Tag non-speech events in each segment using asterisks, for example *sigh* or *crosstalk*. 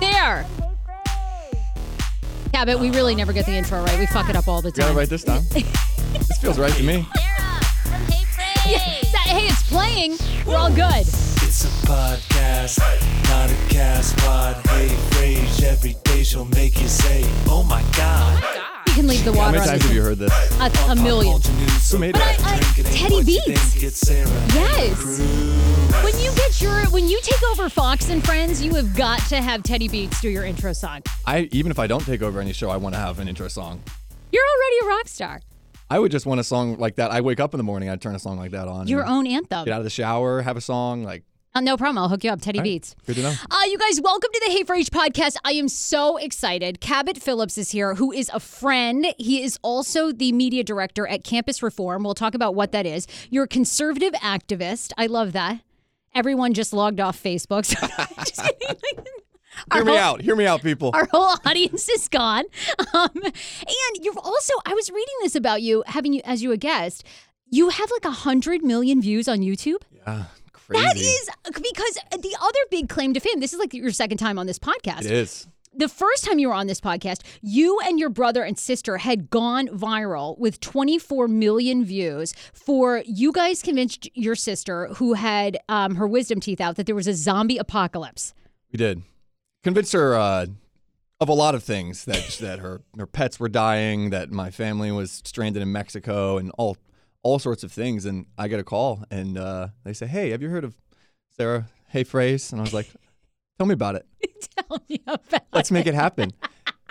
There. Yeah, but we really never get the intro right. We fuck it up all the You got it time. right this time. *laughs* this feels right to me. Yeah, that- *laughs* hey, it's playing. We're all good. It's a podcast, not a cast pod. Hey, Frase every day she'll make you say, oh, oh my god. You can leave the How water many on times the have you heard this? a, a million. Who made But that? I, I, Teddy Beats. Yes. When you get your when you take over Fox and Friends, you have got to have Teddy Beats do your intro song. I even if I don't take over any show, I want to have an intro song. You're already a rock star. I would just want a song like that. I wake up in the morning, I'd turn a song like that on. Your own anthem. Get out of the shower, have a song like. Uh, no problem. I'll hook you up. Teddy Beats. Good to know. Uh, you guys, welcome to the Hey Frase podcast. I am so excited. Cabot Phillips is here, who is a friend. He is also the media director at Campus Reform. We'll talk about what that is. You're a conservative activist. I love that. Everyone just logged off Facebook. *laughs* So just *laughs* kidding. *laughs* Hear me whole- out. Hear me out, people. Our whole audience is gone. Um, and you've also, I was reading this about you, having you as you a guest. You have like a hundred million views on YouTube. Yeah, crazy. That is because the other big claim to fame. This is like your second time on this podcast. It is. The first time you were on this podcast, you and your brother and sister had gone viral with 24 million views. For you guys convinced your sister, who had um, her wisdom teeth out, that there was a zombie apocalypse. We did. Convinced her uh, of a lot of things that *laughs* that her her pets were dying, that my family was stranded in Mexico, and all all sorts of things. And I get a call, and uh, they say, "Hey, have you heard of Sarah Hey Frase?" And I was like, "Tell me about it. *laughs* Tell me about Let's make it happen."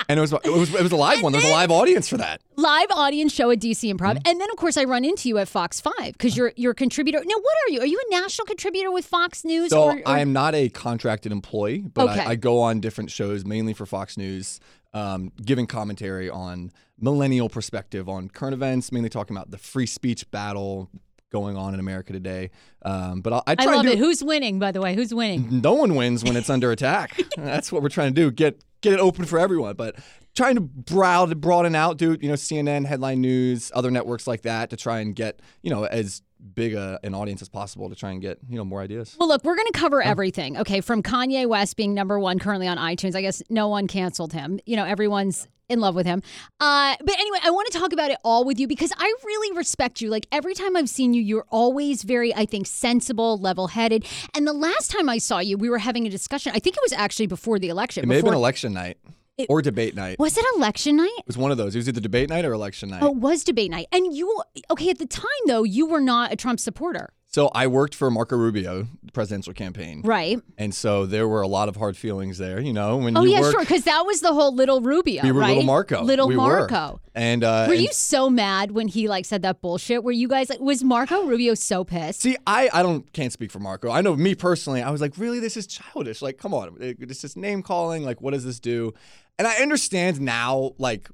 And it was it was it was a live one. There was a live audience for that. live audience show at DC Improv, and then of course I run into you at Fox Five because you're you're a contributor. Now, what are you? Are you a national contributor with Fox News? So or, or- I am not a contracted employee, but Okay. I, I go on different shows, mainly for Fox News, um, giving commentary on millennial perspective on current events, mainly talking about the free speech battle going on in America today. Um, but I, I I try love and do it. Who's winning? By the way, who's winning? *laughs* no one wins when it's under attack. *laughs* That's what we're trying to do. Get get it open for everyone. But trying to broad, broaden out, do you know CNN headline news, other networks like that to try and get you know as big a, an audience as possible to try and get you know more ideas. Well, look, we're going to cover everything. Okay, from Kanye West being number one currently on iTunes. I guess no one canceled him. You know, everyone's in love with him. Uh, but anyway, I want to talk about it all with you because I really respect you. Like every time I've seen you, you're always very, I think, sensible, level headed. And the last time I saw you, we were having a discussion. I think it was actually before the election. It may have been election night It- or debate night. was it election night? It was one of those. It was either debate night or election night. Oh, it was debate night. And you, okay, at the time though, you were not a Trump supporter, So I worked for Marco Rubio, presidential campaign. right? And so there were a lot of hard feelings there, you know, when Oh yeah, work, sure. Because that was the whole little Rubio. we were right? little Marco. Little we Marco. Were. And uh Were and you so mad when he like said that bullshit? Were you guys like was Marco Rubio so pissed? See, I, I don't can't speak for Marco. I know me personally, I was like, really, this is childish. Like, come on, it's just name calling. Like, what does this do? And I understand now, like,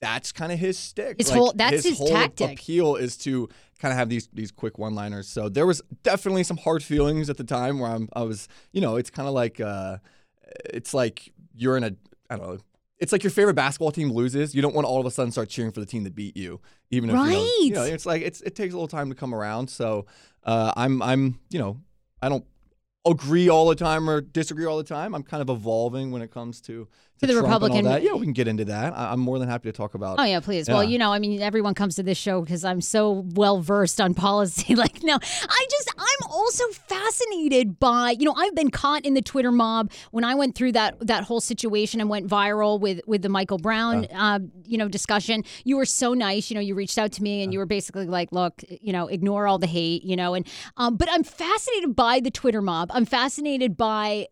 that's kind of his stick. His Like, whole- that's his whole tactic. appeal is to kind of have these these quick one liners. So there was definitely some hard feelings at the time where I'm I was, you know, it's kind of like uh, it's like you're in a I don't know. It's like your favorite basketball team loses. You don't want to all of a sudden start cheering for the team that beat you, even if you know, you know it's like it's it takes a little time to come around. So uh, I'm I'm you know I don't agree all the time or disagree all the time. I'm kind of evolving when it comes to To the Trump Republican-. Yeah, we can get into that. I, I'm more than happy to talk about. Oh yeah, please. Well, you know, I mean, everyone comes to this show because I'm so well versed on policy. *laughs* like, no, I just, I'm also fascinated by, you know, I've been caught in the Twitter mob when I went through that that whole situation and went viral with with the Michael Brown, uh, you know, discussion. You were so nice. You know, you reached out to me and you were basically like, look, you know, ignore all the hate. You know, and um, but I'm fascinated by the Twitter mob. I'm fascinated by.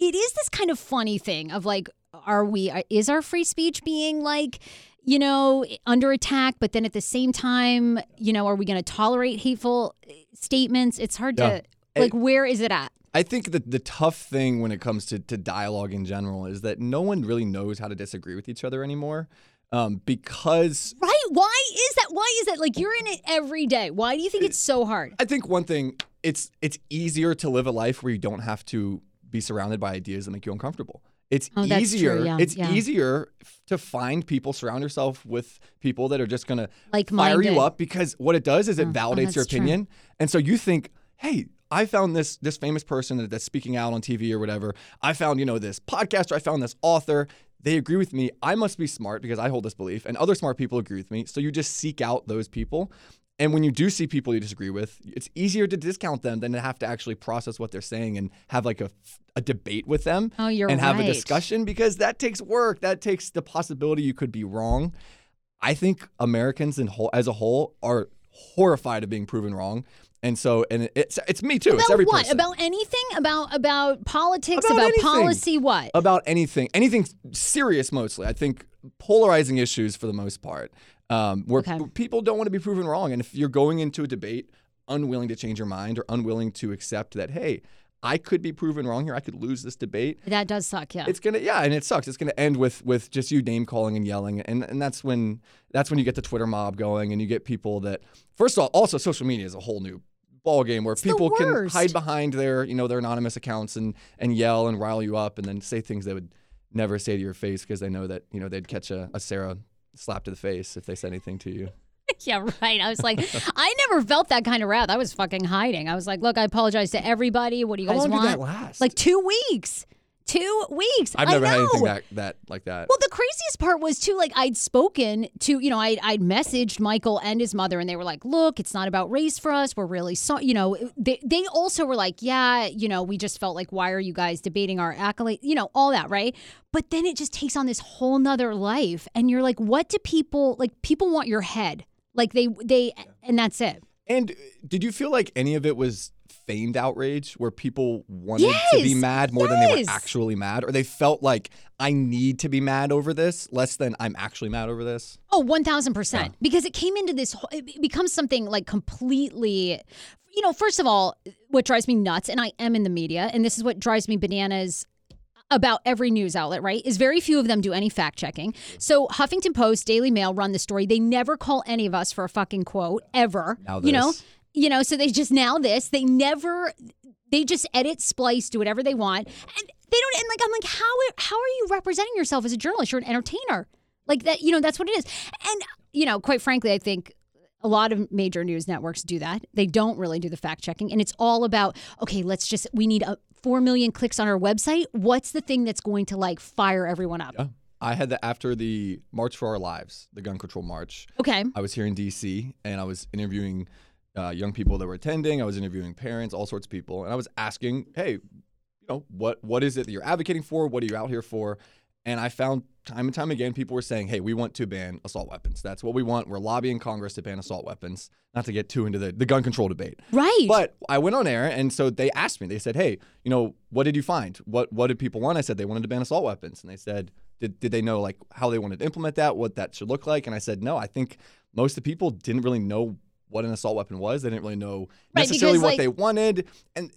It is this kind of funny thing of like, are we? Is our free speech being like? you know, under attack, but then at the same time, you know, are we going to tolerate hateful uh, statements? It's hard Yeah. to like where is it at? I think that the tough thing when it comes to, to dialogue in general is that no one really knows how to disagree with each other anymore. Um, because Right? Why is that? Why is that? Like you're in it every day. Why do you think it's so hard? I think one thing it's it's easier to live a life where you don't have to be surrounded by ideas that make you uncomfortable. It's Oh, easier. yeah, it's yeah. easier to find people, surround yourself with people that are just gonna Like fire you up because what it does is it Oh, oh, validates your that's true. opinion. And so you think, hey, I found this this famous person that, that's speaking out on TV or whatever. I found, you know, this podcaster, I found this author. They agree with me. I must be smart because I hold this belief, and other smart people agree with me. So you just seek out those people. And when you do see people you disagree with, it's easier to discount them than to have to actually process what they're saying and have like a, a debate with them Oh, and have a discussion because that takes work. That takes the possibility you could be wrong. I think Americans in whole, as a whole are horrified of being proven wrong. And so, and it's it's me too. it's About every what? person. About anything? About about politics? About About, anything. policy? What? about anything, anything serious mostly. I think polarizing issues for the most part, um, where Okay. p- people don't want to be proven wrong. And if you're going into a debate unwilling to change your mind or unwilling to accept that, hey, I could be proven wrong here. I could lose this debate. that does suck. Yeah. It's gonna yeah, and it sucks. It's gonna end with with just you name calling and yelling, and and that's when that's when you get the Twitter mob going, and you get people that first of all, also social media is a whole new ball game where the people can hide behind their you know their anonymous accounts and and yell and rile you up, and then say things they would never say to your face because they know that you know they'd catch a, a Sarah slap to the face if they said anything to you. *laughs* Yeah, right. I was like, *laughs* I never felt that kind of wrath. I was fucking hiding. I was like, look, I apologize to everybody. What do you How guys long want? did that last? Like two weeks. Two weeks. I've I never had anything that that like that. Well, the craziest part was too, like I'd spoken to, you know, I'd, I'd messaged Michael and his mother, and they were like, "Look, it's not about race for us. We're really sorry." You know, they they also were like, "Yeah, you know, we just felt like, why are you guys debating our accolade? You know, all that, right?" But then it just takes on this whole nother life, and you're like, "What do people like? People want your head, like they they, and that's it." And did you feel like any of it was feigned outrage where people wanted to be mad more than they were actually mad? Or they felt like I need to be mad over this less than I'm actually mad over this? Oh, 1000%. Because it came into this, it becomes something like completely, you know, first of all, what drives me nuts, and I am in the media, and this is what drives me bananas about every news outlet, right? Is very few of them do any fact checking. So Huffington Post, Daily Mail run the story. They never call any of us for a fucking quote ever. Now You know. You know, so they just now this. They never they just edit, splice, do whatever they want. And they don't and like I'm like how how are you representing yourself as a journalist? You're an entertainer. Like that, you know, that's what it is. And you know, quite frankly, I think a lot of major news networks do that. They don't really do the fact checking and it's all about okay, let's just we need a 4 million clicks on our website. What's the thing that's going to like fire everyone up? Yeah. I had that after the March for Our Lives, the gun control march. Okay. I was here in DC and I was interviewing uh, young people that were attending. I was interviewing parents, all sorts of people, and I was asking, "Hey, you know, what what is it that you're advocating for? What are you out here for?" And I found time and time again people were saying, "Hey, we want to ban assault weapons. That's what we want. We're lobbying Congress to ban assault weapons." Not to get too into the, the gun control debate. Right. But I went on air, and so they asked me. They said, "Hey, you know, what did you find? What what did people want?" I said they wanted to ban assault weapons, and they said, "Did did they know like how they wanted to implement that? What that should look like?" And I said, "No, I think most of the people didn't really know what an assault weapon was. They didn't really know Right, necessarily because, what like- they wanted, and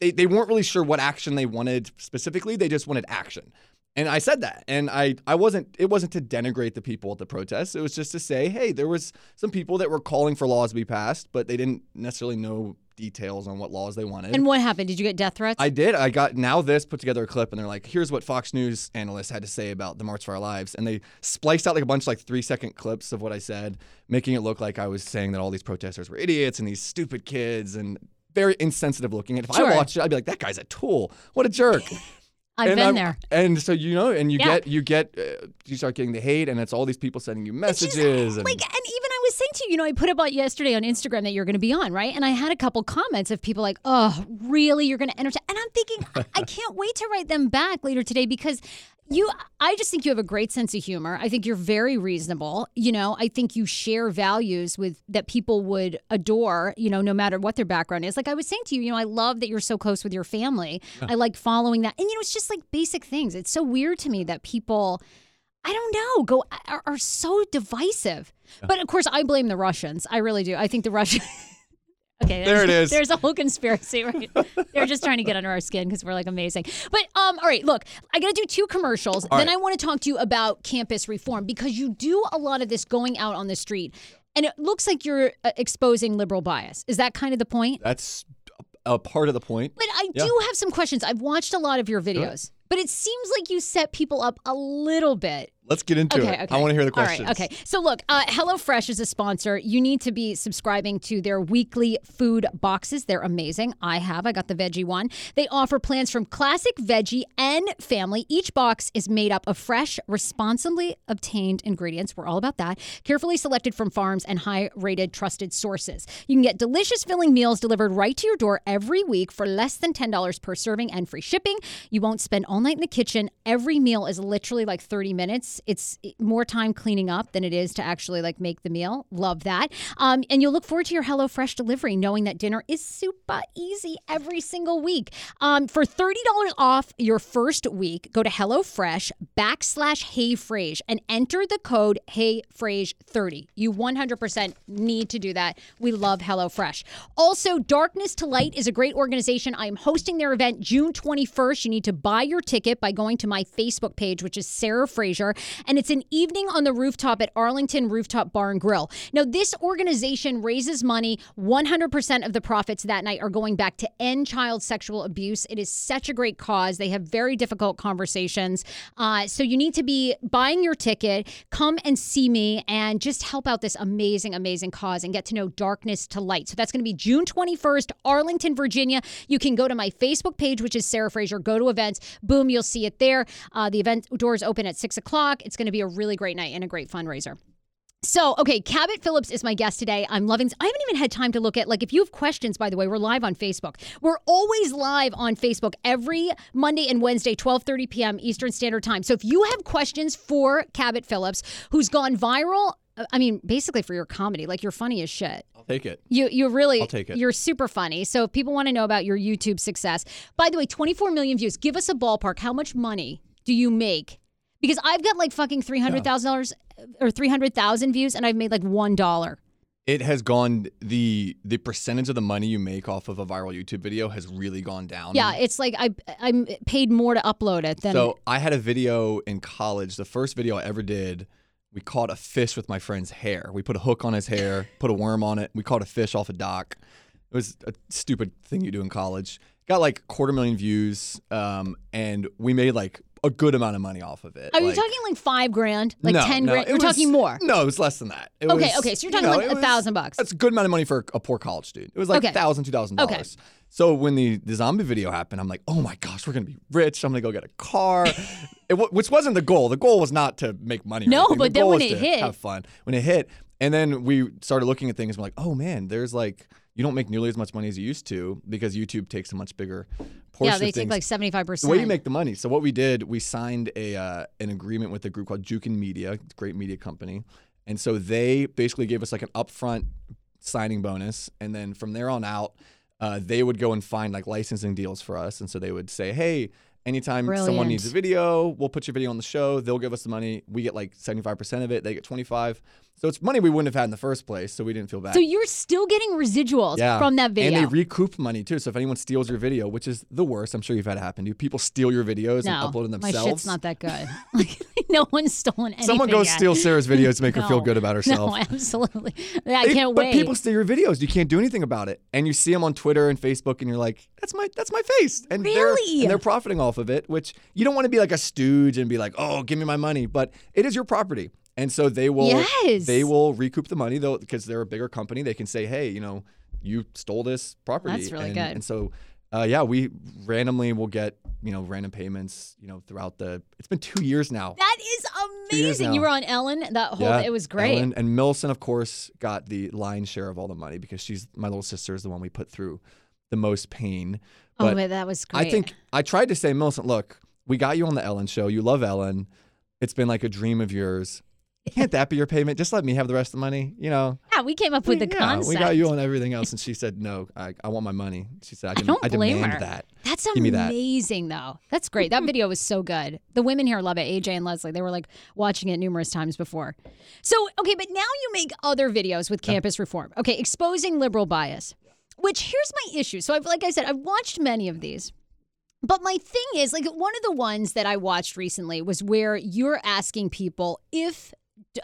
they they weren't really sure what action they wanted specifically. They just wanted action." And I said that, and I, I wasn't. It wasn't to denigrate the people at the protests. It was just to say, hey, there was some people that were calling for laws to be passed, but they didn't necessarily know details on what laws they wanted. and what happened? Did you get death threats? I did. I got now this put together a clip, and they're like, "Here's what Fox News analysts had to say about the March for Our Lives," and they spliced out like a bunch of like three second clips of what I said, making it look like I was saying that all these protesters were idiots and these stupid kids and very insensitive looking. And if Sure. I watched it, I'd be like, "That guy's a tool. What a jerk." *laughs* I've and been I'm- there. And so you know, and you Yeah. get you get uh, you start getting the hate, and it's all these people sending you messages. and like, and even I was saying to you, you know, I put about yesterday on Instagram that you're going to be on, right? And I had a couple comments of people like, "Oh, really? You're going to entertain?" And I'm thinking, I, *laughs* I can't wait to write them back later today because you, I just think you have a great sense of humor. I think you're very reasonable. You know, I think you share values with that people would adore. You know, no matter what their background is. Like I was saying to you, you know, I love that you're so close with your family. I like following that, and you know, it's just like basic things. It's so weird to me that people. I don't know, go are, are so divisive. But of course, I blame the Russians. I really do. I think the Russians. *laughs* okay, There it is. There's a whole conspiracy, right? They're just trying to get under our skin because we're like amazing. But um, all right, look, I got to do two commercials. All then right. I want to talk to you about campus reform because you do a lot of this going out on the street, and it looks like you're uh, exposing liberal bias. Is that kind of the point? that's a part of the point. But I Yeah. do have some questions. I've watched a lot of your videos, but it seems like you set people up a little bit Let's get into Okay, it. okay. I want to hear the questions. right, okay. So look, uh, HelloFresh is a sponsor. You need to be subscribing to their weekly food boxes. They're amazing. I have. I got the veggie one. They offer plans from classic, veggie, and family. Each box is made up of fresh, responsibly obtained ingredients. We're all about that. Carefully selected from farms and high-rated, trusted sources. You can get delicious, filling meals delivered right to your door every week for less than ten dollars per serving and free shipping. You won't spend all night in the kitchen. Every meal is literally like thirty minutes. It's more time cleaning up than it is to actually like make the meal. Love that. Um, and you'll look forward to your HelloFresh delivery, knowing that dinner is super easy every single week. Um, for thirty dollars off your first week, go to HelloFresh backslash HeyFrase and enter the code HeyFrase30. You one hundred percent need to do that. We love HelloFresh. Also, Darkness to Light is a great organization. I am hosting their event June twenty first. You need to buy your ticket by going to my Facebook page, which is Sarah Fraser, and it's an evening on the rooftop at Arlington Rooftop Bar and Grill. Now, this organization raises money. 100% of the profits that night are going back to end child sexual abuse. It is such a great cause. They have very difficult conversations. Uh, so you need to be buying your ticket, come and see me, and just help out this amazing, amazing cause and get to know darkness to light. So that's going to be June 21st, Arlington, Virginia. You can go to my Facebook page, which is Sarah Fraser. Go to events. Boom, you'll see it there. Uh, the event doors open at six o'clock. It's going to be a really great night and a great fundraiser. So, okay, Cabot Phillips is my guest today. I'm loving I haven't even had time to look at like if you have questions by the way, we're live on Facebook. We're always live on Facebook every Monday and Wednesday 12:30 p.m. Eastern Standard Time. So if you have questions for Cabot Phillips who's gone viral, I mean, basically for your comedy, like you're funny as shit. I'll take it. You you really I'll take it. You're super funny. So if people want to know about your YouTube success, by the way, 24 million views. Give us a ballpark. How much money do you make? Because I've got like fucking three hundred thousand dollars or three hundred thousand views, and I've made like one dollar. It has gone the the percentage of the money you make off of a viral YouTube video has really gone down. Yeah, it's like I I'm paid more to upload it than So I had a video in college. The first video I ever did, we caught a fish with my friend's hair. We put a hook on his hair, *laughs* put a worm on it. We caught a fish off a dock. It was a stupid thing you do in college. got like quarter million views, um, and we made like a good amount of money off of it. Are you talking like five grand, like no, ten no, grand? You're was- talking more. No, it was less than that. It Okay, was, okay, so you're you talking know, like a thousand bucks. That's a good amount of money for a poor college student. It was like Okay. thousand, two thousand Okay. dollars. So when the, the zombie video happened, I'm like, oh my gosh, we're gonna be rich. I'm gonna go get a car, *laughs* it, which wasn't the goal. The goal was not to make money. No, anything. The but then when was it hit- have fun. When it hit, and then we started looking at things. And we're like, oh man, there's like you don't make nearly as much money as you used to because YouTube takes a much bigger portion yeah, they of take like seventy five percent. the way you make the money. So what we did, we signed a uh, an agreement with a group called Jukin Media, a great media company, and so they basically gave us like an upfront signing bonus, and then from there on out, uh, they would go and find like licensing deals for us, and so they would say, hey. Anytime someone needs a video, we'll put your video on the show. They'll give us the money. We get like 75% of it. They get 25. So it's money we wouldn't have had in the first place. So we didn't feel bad. So you're still getting residuals from that video. And they recoup money too. So if anyone steals your video, which is the worst, I'm sure you've had it happen to you. People steal your videos no, and upload them themselves. my shit's not that good. *laughs* like *laughs* no one's stolen anything. Someone goes yet. steal Sarah's videos to make her *laughs* feel good about herself. No, absolutely. I can't but wait. But people steal your videos. You can't do anything about it. And you see them on Twitter and Facebook, and you're like, "That's my that's my face." And Really? they're and they're profiting off of it. Which you don't want to be like a stooge and be like, "Oh, give me my money," but it is your property. And so they will Yes. they will recoup the money though because they're a bigger company. They can say, "Hey, you know, you stole this property." That's really and, good. And so. Uh, yeah, we randomly will get you know random payments you know throughout the. It's been two years now. that is amazing. You were on Ellen. That whole Yeah, it was great. Ellen, and Millicent, of course, got the lion's share of all the money because she's my little sister is the one we put through the most pain. oh, But but that was great. I think I tried to say, Millicent, look, we got you on the Ellen show. You love Ellen. It's been like a dream of yours. Can't that be your payment? Just let me have the rest of the money. You know, yeah, we came up with the yeah, concept. we got you on everything else. And she said, no, I, I want my money. She said, I, dem- don't I blame demand her. that. That's me that. amazing, though. That's great. That video was so good. The women here love it. AJ and Leslie, they were like watching it numerous times before. So, okay, but now you make other videos with campus reform. Okay, exposing liberal bias. Which here's my issue. So, I've like I said, I've watched many of these. But my thing is, like, one of the ones that I watched recently was where you're asking people if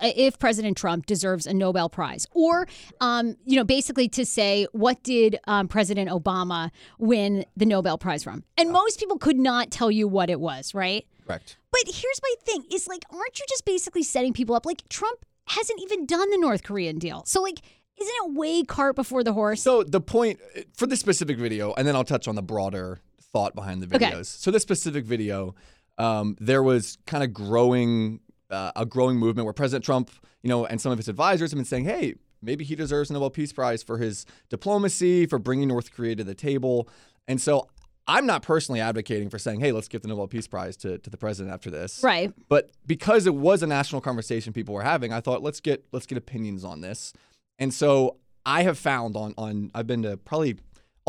if President Trump deserves a Nobel Prize, or um, you know, basically to say what did um, President Obama win the Nobel Prize from? And most people could not tell you what it was, right? Correct. But here's my thing: is like, aren't you just basically setting people up? Like Trump hasn't even done the North Korean deal, so like, isn't it way cart before the horse? So the point for this specific video, and then I'll touch on the broader thought behind the Okay. videos. So this specific video, um, there was kind of growing uh, a growing movement where President Trump, you know, and some of his advisors have been saying, "Hey, maybe he deserves a Nobel Peace Prize for his diplomacy, for bringing North Korea to the table." And so I'm not personally advocating for saying, "Hey, let's give the Nobel Peace Prize to, to the president after this." right. But because it was a national conversation people were having, I thought let's get let's get opinions on this. And so I have found on on I've been to probably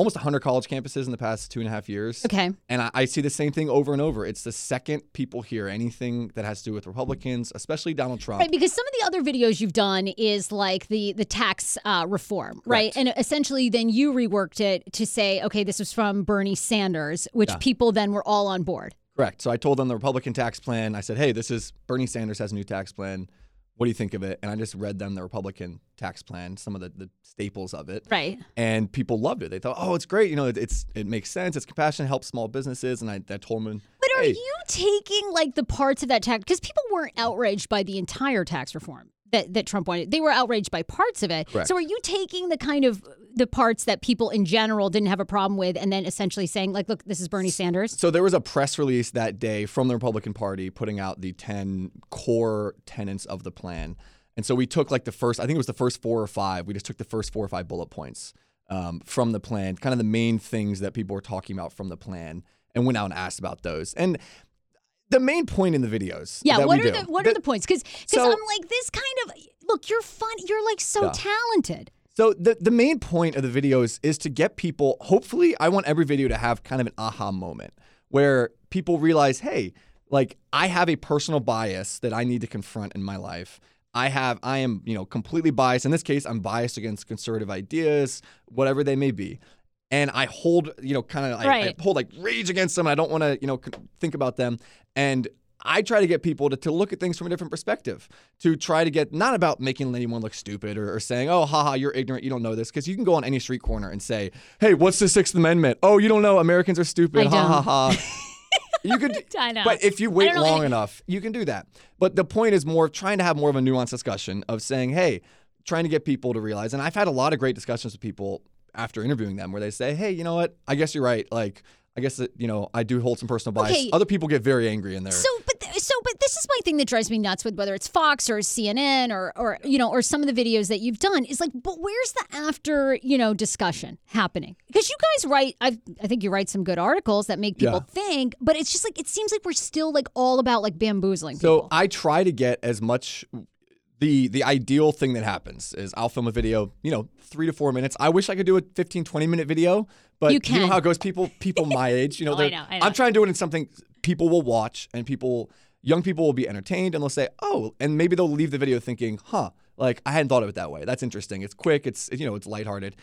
almost 100 college campuses in the past two and a half years. Okay. And I, I see the same thing over and over. It's the second people hear anything that has to do with Republicans, especially Donald Trump. Right, because some of the other videos you've done is like the the tax uh, reform, right? Correct. And essentially, then you reworked it to say, okay, this was from Bernie Sanders, which Yeah. people then were all on board. Correct. So I told them the Republican tax plan. I said, hey, this is Bernie Sanders has a new tax plan. What do you think of it? And I just read them the Republican tax plan, some of the, the staples of it. Right. and people loved it. They thought, "Oh, it's great! You know, it, it's it makes sense. It's compassionate, helps small businesses." And I, I told them, But are hey, you taking like the parts of that tax? Because people weren't outraged by the entire tax reform that, that Trump wanted. They were outraged by parts of it. Correct. So are you taking the kind of the parts that people in general didn't have a problem with, and then essentially saying like, look, this is Bernie Sanders? So there was a press release that day from the Republican Party putting out the 10 core tenets of the plan. And so we took like the first, I think it was the first four or five. We just took the first four or five bullet points um, from the plan, kind of the main things that people were talking about from the plan, and went out and asked about those. And the main point in the videos. Yeah. What are do, the what are the points? Because So- I'm like this kind of look. You're fun. You're like so Yeah. talented. So the the main point of the videos is to get people. Hopefully, I want every video to have kind of an aha moment where people realize, hey, like I have a personal bias that I need to confront in my life. I have, I am, you know, completely biased. In this case, I'm biased against conservative ideas, whatever they may be, and I hold, you know, kind of, I, I hold like rage against them. I don't want to, you know, think about them, and I try to get people to, to look at things from a different perspective, to try to get not about making anyone look stupid or, or saying, oh, haha, you're ignorant, you don't know this. Because you can go on any street corner and say, hey, what's the Sixth Amendment? Oh, you don't know, Americans are stupid, I ha ha don't. ha. *laughs* You could, *laughs* but if you wait long any- enough, you can do that. But the point is more of trying to have more of a nuanced discussion of saying, hey, trying to get people to realize. And I've had a lot of great discussions with people after interviewing them where they say, hey, you know what? I guess you're right. Like, I guess that, you know, I do hold some personal bias. Okay. Other people get very angry in there. So, but th- so, but this is my thing that drives me nuts with whether it's Fox or CNN or or you know or some of the videos that you've done is like, but where's the after you know discussion happening? Because you guys write, I I think you write some good articles that make people think, but it's just like it seems like we're still like all about like bamboozling So people. I try to get as much the the ideal thing that happens is I'll film a video, you know, 3 to 4 minutes. I wish I could do a 15 20 minute video, but You know how it goes people people my age, you know, *laughs* Oh, I know, I know. I'm trying to do it in something people will watch and people young people will be entertained and they'll say, "Oh," and maybe they'll leave the video thinking, "Huh, like I hadn't thought of it that way. That's interesting. It's quick, it's you know, it's lighthearted."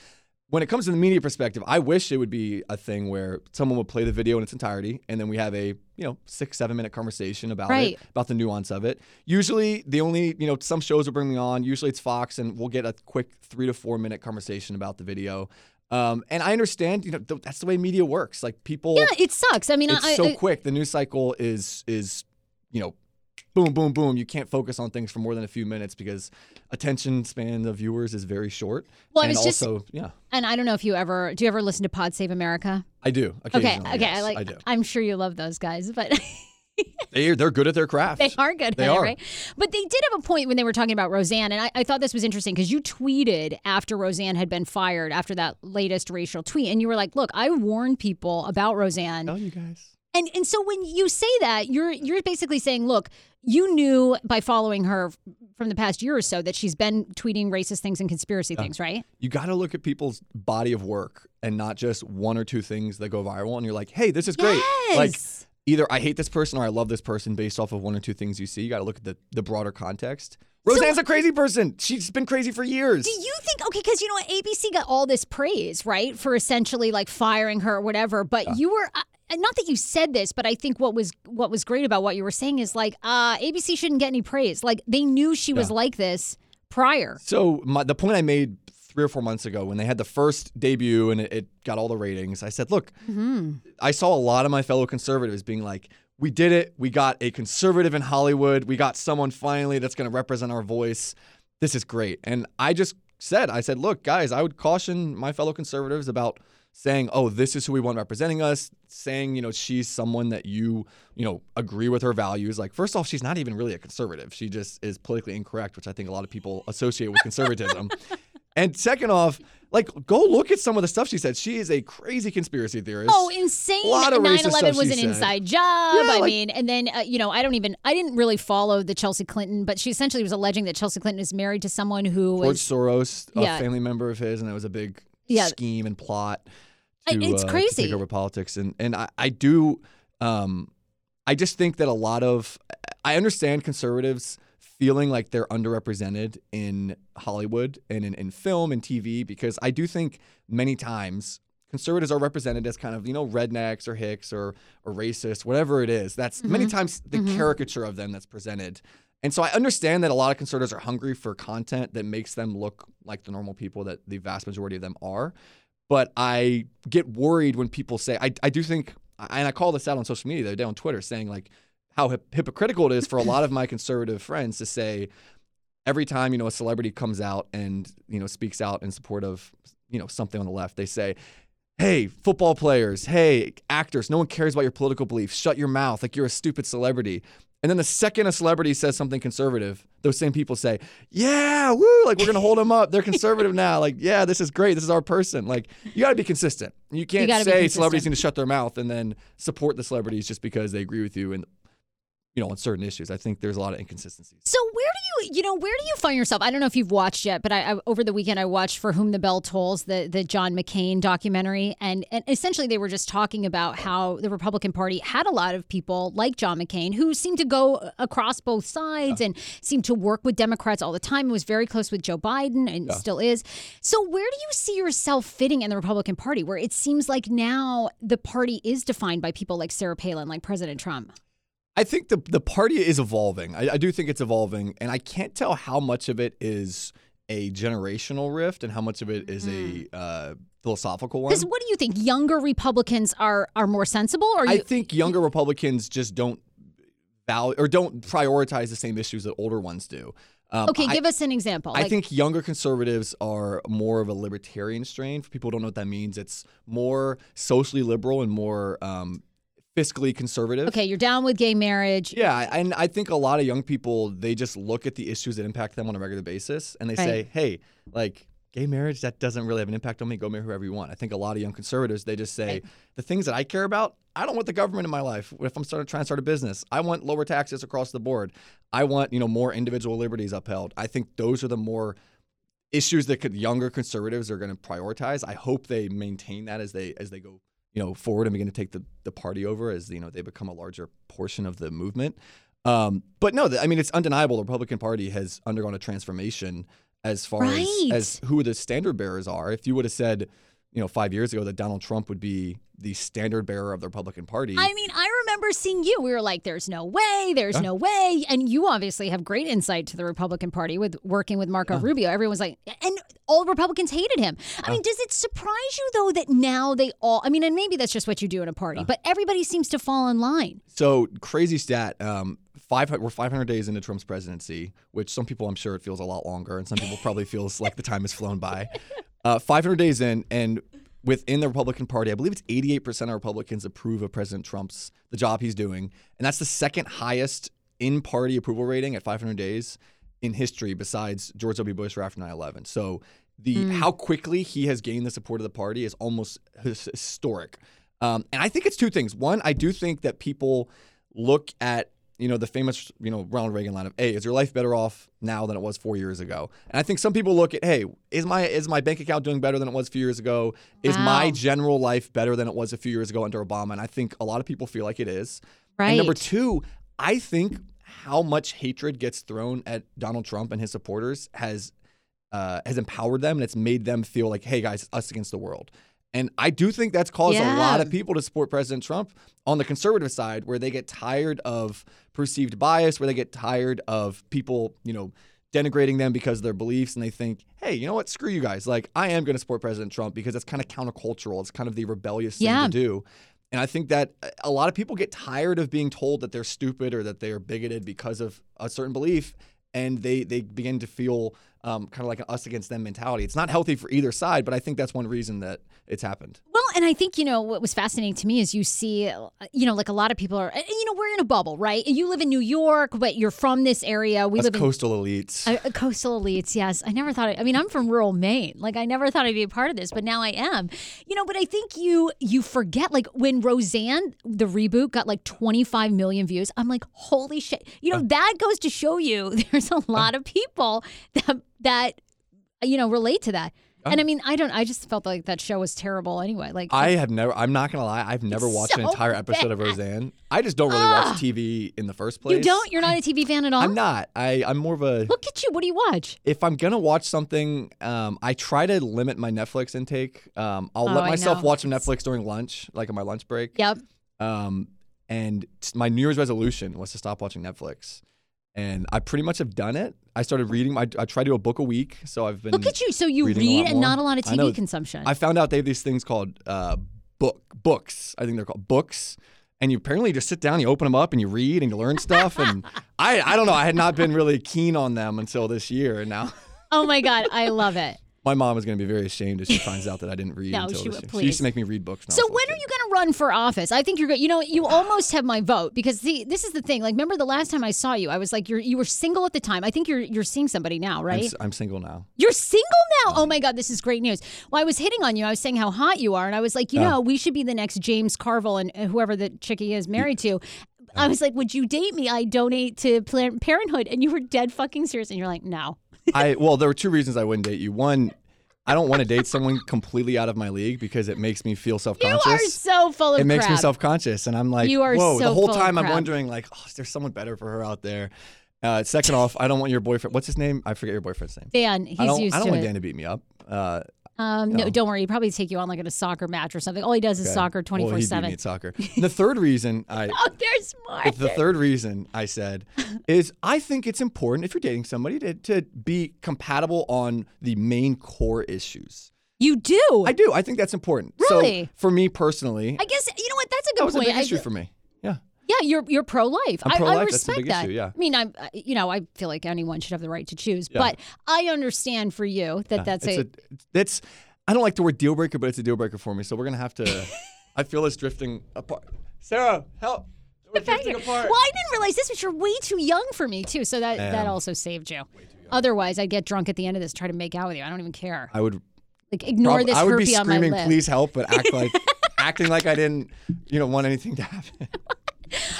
When it comes to the media perspective, I wish it would be a thing where someone would play the video in its entirety, and then we have a you know six seven minute conversation about Right. it, about the nuance of it. Usually, the only you know some shows will bring me on. Usually, it's Fox, and we'll get a quick three to four minute conversation about the video. Um, and I understand, you know, th- that's the way media works. Like people, yeah, it sucks. I mean, it's I, so I, quick. The news cycle is is you know. Boom, boom, boom. You can't focus on things for more than a few minutes because attention span of viewers is very short. Well, I and was just- also, yeah, and I don't know if you ever do you ever listen to Pod Save America? I do. Okay, okay, yes, I like. I do. I'm sure you love those guys, but. *laughs* They, they're good at their craft. They are good They at are. it, right? But they did have a point when they were talking about Roseanne, and I, I thought this was interesting because you tweeted after Roseanne had been fired after that latest racial tweet, and you were like, "Look, I warned people about Roseanne." Tell you guys. And and so when you say that, you're you're basically saying, look, you knew by following her from the past year or so that she's been tweeting racist things and conspiracy things, right? You got to look at people's body of work and not just one or two things that go viral. And you're like, hey, this is great. Like either I hate this person or I love this person based off of one or two things you see. You got to look at the, the broader context. Roseanne's a crazy person. She's been crazy for years. Do you think okay? Because you know what, ABC got all this praise, right, for essentially like firing her or whatever. But you were uh, not that you said this, but I think what was what was great about what you were saying is like uh, ABC shouldn't get any praise. Like they knew she was like this prior. So my, the point I made three or four months ago when they had the first debut and it, it got all the ratings, I said, look, I saw a lot of my fellow conservatives being like, we did it. We got a conservative in Hollywood. We got someone finally that's going to represent our voice. This is great. And I just said, I said, look, guys, I would caution my fellow conservatives about saying, oh, this is who we want representing us, saying, you know, she's someone that you, you know, agree with her values. Like, first off, she's not even really a conservative. She just is politically incorrect, which I think a lot of people associate with conservatism. *laughs* and second off, like, go look at some of the stuff she said. She is a crazy conspiracy theorist. Oh, insane! A lot of 9 racist 11 stuff was she an said. inside job. Yeah, I like- mean, and then, uh, you know, I don't even, I didn't really follow the Chelsea Clinton, but she essentially was alleging that Chelsea Clinton is married to someone who George was. Soros, a family member of his, and it was a big Yeah. scheme and plot to, it's uh, to crazy. take over politics. And and I, I do, um, I just think that a lot of, I understand conservatives feeling like they're underrepresented in Hollywood and in, in film and TV because I do think many times conservatives are represented as kind of you know rednecks or hicks or or racist whatever it is that's many Mm-hmm. times the caricature of them that's presented and so I understand that a lot of conservatives are hungry for content that makes them look like the normal people that the vast majority of them are. But I get worried when people say, I, I do think, and I call this out on social media the other day on Twitter, saying like how hip- hypocritical it is for a lot of my *laughs* conservative friends to say every time, you know, a celebrity comes out and, you know, speaks out in support of, you know, something on the left, they say, hey, football players, hey, actors, no one cares about your political beliefs. Shut your mouth. Like you're a stupid celebrity. And then the second a celebrity says something conservative, those same people say, yeah, woo, like we're going to hold them up. They're conservative now. Like, yeah, this is great. This is our person. Like, you got to be consistent. You can't gotta say celebrities need to shut their mouth and then support the celebrities just because they agree with you and, you know, on certain issues. I think there's a lot of inconsistencies. So where do you, know, where do you find yourself? I don't know if you've watched yet, but I, I over the weekend I watched For Whom the Bell Tolls, the the John McCain documentary, and and essentially they were just talking about how the Republican Party had a lot of people like John McCain who seemed to go across both sides and seemed to work with Democrats all the time. And was very close with Joe Biden and still is. So where do you see yourself fitting in the Republican Party, where it seems like now the party is defined by people like Sarah Palin, like President Trump? I think the the party is evolving. I, I do think it's evolving, and I can't tell how much of it is a generational rift and how much of it is a uh, philosophical one. Because what do you think? Younger Republicans are are more sensible, or I think younger Republicans just don't value or don't prioritize the same issues that older ones do. Um, okay, I- give us an example. I Like- think younger conservatives are more of a libertarian strain. For people who don't know what that means, it's more socially liberal and more um, fiscally conservative. Okay, you're down with gay marriage. Yeah, and I think a lot of young people they just look at the issues that impact them on a regular basis and they say, "Hey, like gay marriage that doesn't really have an impact on me. Go marry whoever you want." I think a lot of young conservatives they just say, Right. "The things that I care about, I don't want the government in my life. If I'm starting trying to start a business, I want lower taxes across the board. I want, you know, more individual liberties upheld." I think those are the more issues that could younger conservatives are going to prioritize. I hope they maintain that as they as they go you know forward and begin to take the, the party over as you know they become a larger portion of the movement. Um, but no, I mean it's undeniable the Republican Party has undergone a transformation as far Right. as, as who the standard bearers are. If you would have said, you know, five years ago that Donald Trump would be the standard bearer of the Republican Party, I mean, I remember seeing you. We were like, "There's no way, there's no way," and you obviously have great insight to the Republican Party with working with Marco Rubio. Everyone's like, and all Republicans hated him. I mean, does it surprise you though that now they all? I mean, and maybe that's just what you do in a party, but everybody seems to fall in line. So crazy stat. Um, five we're 500 days into Trump's presidency, which some people I'm sure it feels a lot longer, and some people probably *laughs* feels like the time has flown by. Uh, 500 days in, and within the Republican Party, I believe it's 88 percent of Republicans approve of President Trump's the job he's doing, and that's the second highest in-party approval rating at 500 days in history, besides George W. Bush right after 9/11. So the how quickly he has gained the support of the party is almost historic. Um, and I think it's two things. One, I do think that people look at you know the famous you know Ronald Reagan line of, "Hey, is your life better off now than it was four years ago?" And I think some people look at, "Hey, is my is my bank account doing better than it was a few years ago? Is my general life better than it was a few years ago under Obama?" And I think a lot of people feel like it is. Right. And number two, I think how much hatred gets thrown at Donald Trump and his supporters has uh, has empowered them and it's made them feel like, hey guys, us against the world. And I do think that's caused a lot of people to support President Trump on the conservative side, where they get tired of perceived bias, where they get tired of people, you know, denigrating them because of their beliefs, and they think, hey, you know what? Screw you guys. Like, I am going to support President Trump because it's kind of countercultural. It's kind of the rebellious thing Yeah. to do. And I think that uh, a lot of people get tired of being told that they're stupid or that they are bigoted because of a certain belief, and they they begin to feel um, kind of like an us against them mentality. It's not healthy for either side, but I think that's one reason that it's happened. Well, and I think, you know, what was fascinating to me is you see, uh, you know, like a lot of people are, you know, we're in a bubble, right? You live in New York, but you're from this area. We Us live in coastal elites. Uh, uh, coastal elites, yes. I never thought. I mean, I'm from rural Maine. Like, I never thought I'd be a part of this, but now I am. You know, but I think you you forget. Like when Roseanne, the reboot, got like 25 million views. I'm like, holy shit. You Uh. know, that goes to show you *laughs* there's a lot of people that that you know relate to that. And I mean, I don't. I just felt like that show was terrible anyway. Like, I have never. I'm not gonna lie. I've never watched an entire episode of bad. Roseanne. I just don't really watch TV in the first place. you don't. You're not a TV fan at all. I'm not. I. I'm more of a. Look at you. What do you watch? If I'm gonna watch something, um, I try to limit my Netflix intake. Um, I'll Oh, let myself watch some Netflix during lunch, like on my lunch break. Yep. Um, and my New Year's resolution was to stop watching Netflix, and I pretty much have done it. I started reading. I, I try to do a book a week, so I've been. Look at you. So you reading a lot read and not a lot of I know. TV consumption. I found out they have these things called uh, book books. I think they're called books. And you apparently just sit down, you open them up, and you read and you learn stuff. And *laughs* I, I don't know. I had not been really keen on them until this year, and now oh my god, I love it. My mom is going to be very ashamed if she finds out that I didn't read *laughs* No, until she this year. please. She used to make me read books. So when are you going to run for office? I think you're good. You know, you *sighs* almost have my vote because see, this is the thing. Like, remember the last time I saw you, I was like, you're you were single at the time. I think you're you're seeing somebody now, right? I'm, s- I'm single now. You're single now. Oh my god, this is great news. Well, I was hitting on you. I was saying how hot you are, and I was like, you know, we should be the next James Carville and uh, whoever the chickie is married to. I was like, would you date me? I donate to Planned Parenthood, and you were dead fucking serious, and you're like, no. I well, there were two reasons I wouldn't date you. One, I don't want to date someone completely out of my league because it makes me feel self-conscious. You are so full of it makes me self-conscious and i'm like You are whoa so the whole time i'm wondering like oh is there someone better for her out there uh, second off i don't want your boyfriend what's his name i forget your boyfriend's name Dan, he's i don't, used I don't to want it. dan to beat me up uh, Um, no, No. don't worry. He'd probably take you on like in a soccer match or something. All he does is soccer twenty Well, four he beat me seven. at soccer. *laughs* The third reason I *laughs* Oh, there's more. the third reason I said *laughs* is I think it's important if you're dating somebody to, to be compatible on the main core issues. You do. I do. I think that's important. Really? So for me personally, I guess you know what. That's a good that was a point. big I- issue for me. Yeah. Yeah, you're you're pro life. I, I pro-life. That's a respect that. issue, yeah. I mean, I'm you know I feel like anyone should have the right to choose, Yeah. but I understand for you that that's it's a, a, that's I don't like the word deal breaker, but it's a deal breaker for me. So we're gonna have to. *laughs* I feel us drifting apart. Sarah, help! We're drifting apart. Well, I didn't realize this, but you're way too young for me too. So that that also saved you. Otherwise, I'd get drunk at the end of this, try to make out with you. I don't even care. I would. Like ignore prob- this I would be screaming, "Please help!" But act like *laughs* acting like I didn't, you know, want anything to happen. *laughs*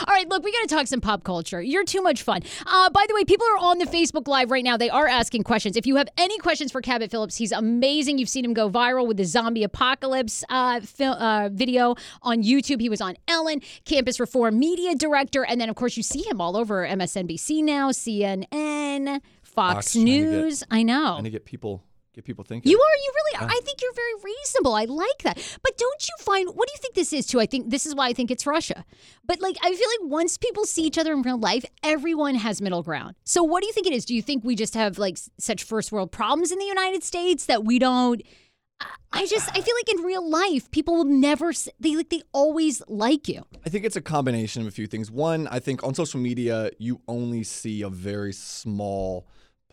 All right, look, we got to talk some pop culture. You're too much fun. Uh, by the way, people are on the Facebook Live right now. They are asking questions. If you have any questions for Cabot Phillips, he's amazing. You've seen him go viral with the zombie apocalypse uh, fil- uh, video on YouTube. He was on Ellen, Campus Reform Media Director, and then of course you see him all over MSNBC now, CNN, Fox, Fox, to get- News. I know. and to get people get people thinking. You are. You really are. I think you're very reasonable. I like that. But don't you find, what do you think this is too? I think this is why I think it's Russia. But like, I feel like once people see each other in real life, everyone has middle ground. So what do you think it is? Do you think we just have like such first world problems in the United States that we don't? I- I just, I feel like in real life, people will never, they like, they always like you. I think it's a combination of a few things. One, I think on social media, you only see a very small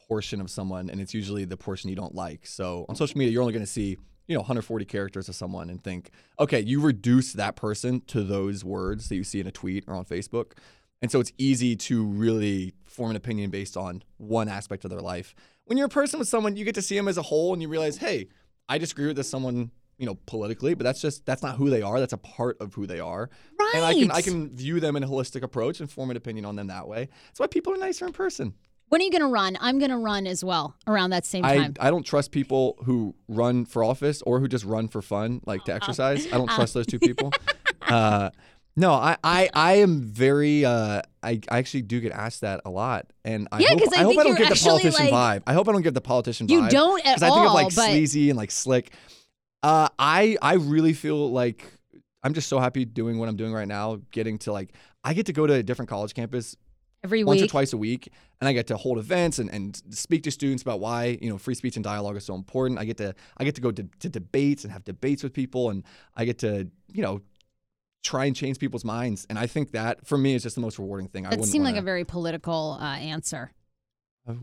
portion of someone, and it's usually the portion you don't like. So on social media, you're only going to see, you know, 140 characters of someone and think, okay, you reduce that person to those words that you see in a tweet or on Facebook. And so it's easy to really form an opinion based on one aspect of their life. When you're a person with someone, you get to see them as a whole and you realize, hey, I disagree with this someone, you know, politically, but that's just that's not who they are. That's a part of who they are. right And I can I can view them in a holistic approach and form an opinion on them that way. That's why people are nicer in person. When are you going to run? I'm going to run as well around that same time. I I don't trust people who run for office or who just run for fun, like to exercise. I don't *laughs* trust those two people. Uh, no, I, I, I am very. Uh, I, I actually do get asked that a lot, and I Yeah, hope, I I, hope I don't give the politician like- vibe. I hope I don't give the politician You vibe. don't at Because I think of all, like sleazy and like slick. Uh, I I really feel like I'm just so happy doing what I'm doing right now. Getting to like I get to go to a different college campus Every once or twice a week and i get to hold events and, and speak to students about why you know free speech and dialogue is so important i get to i get to go to, to debates and have debates with people and i get to you know try and change people's minds and i think that for me is just the most rewarding thing I That seemed like a very political uh, answer.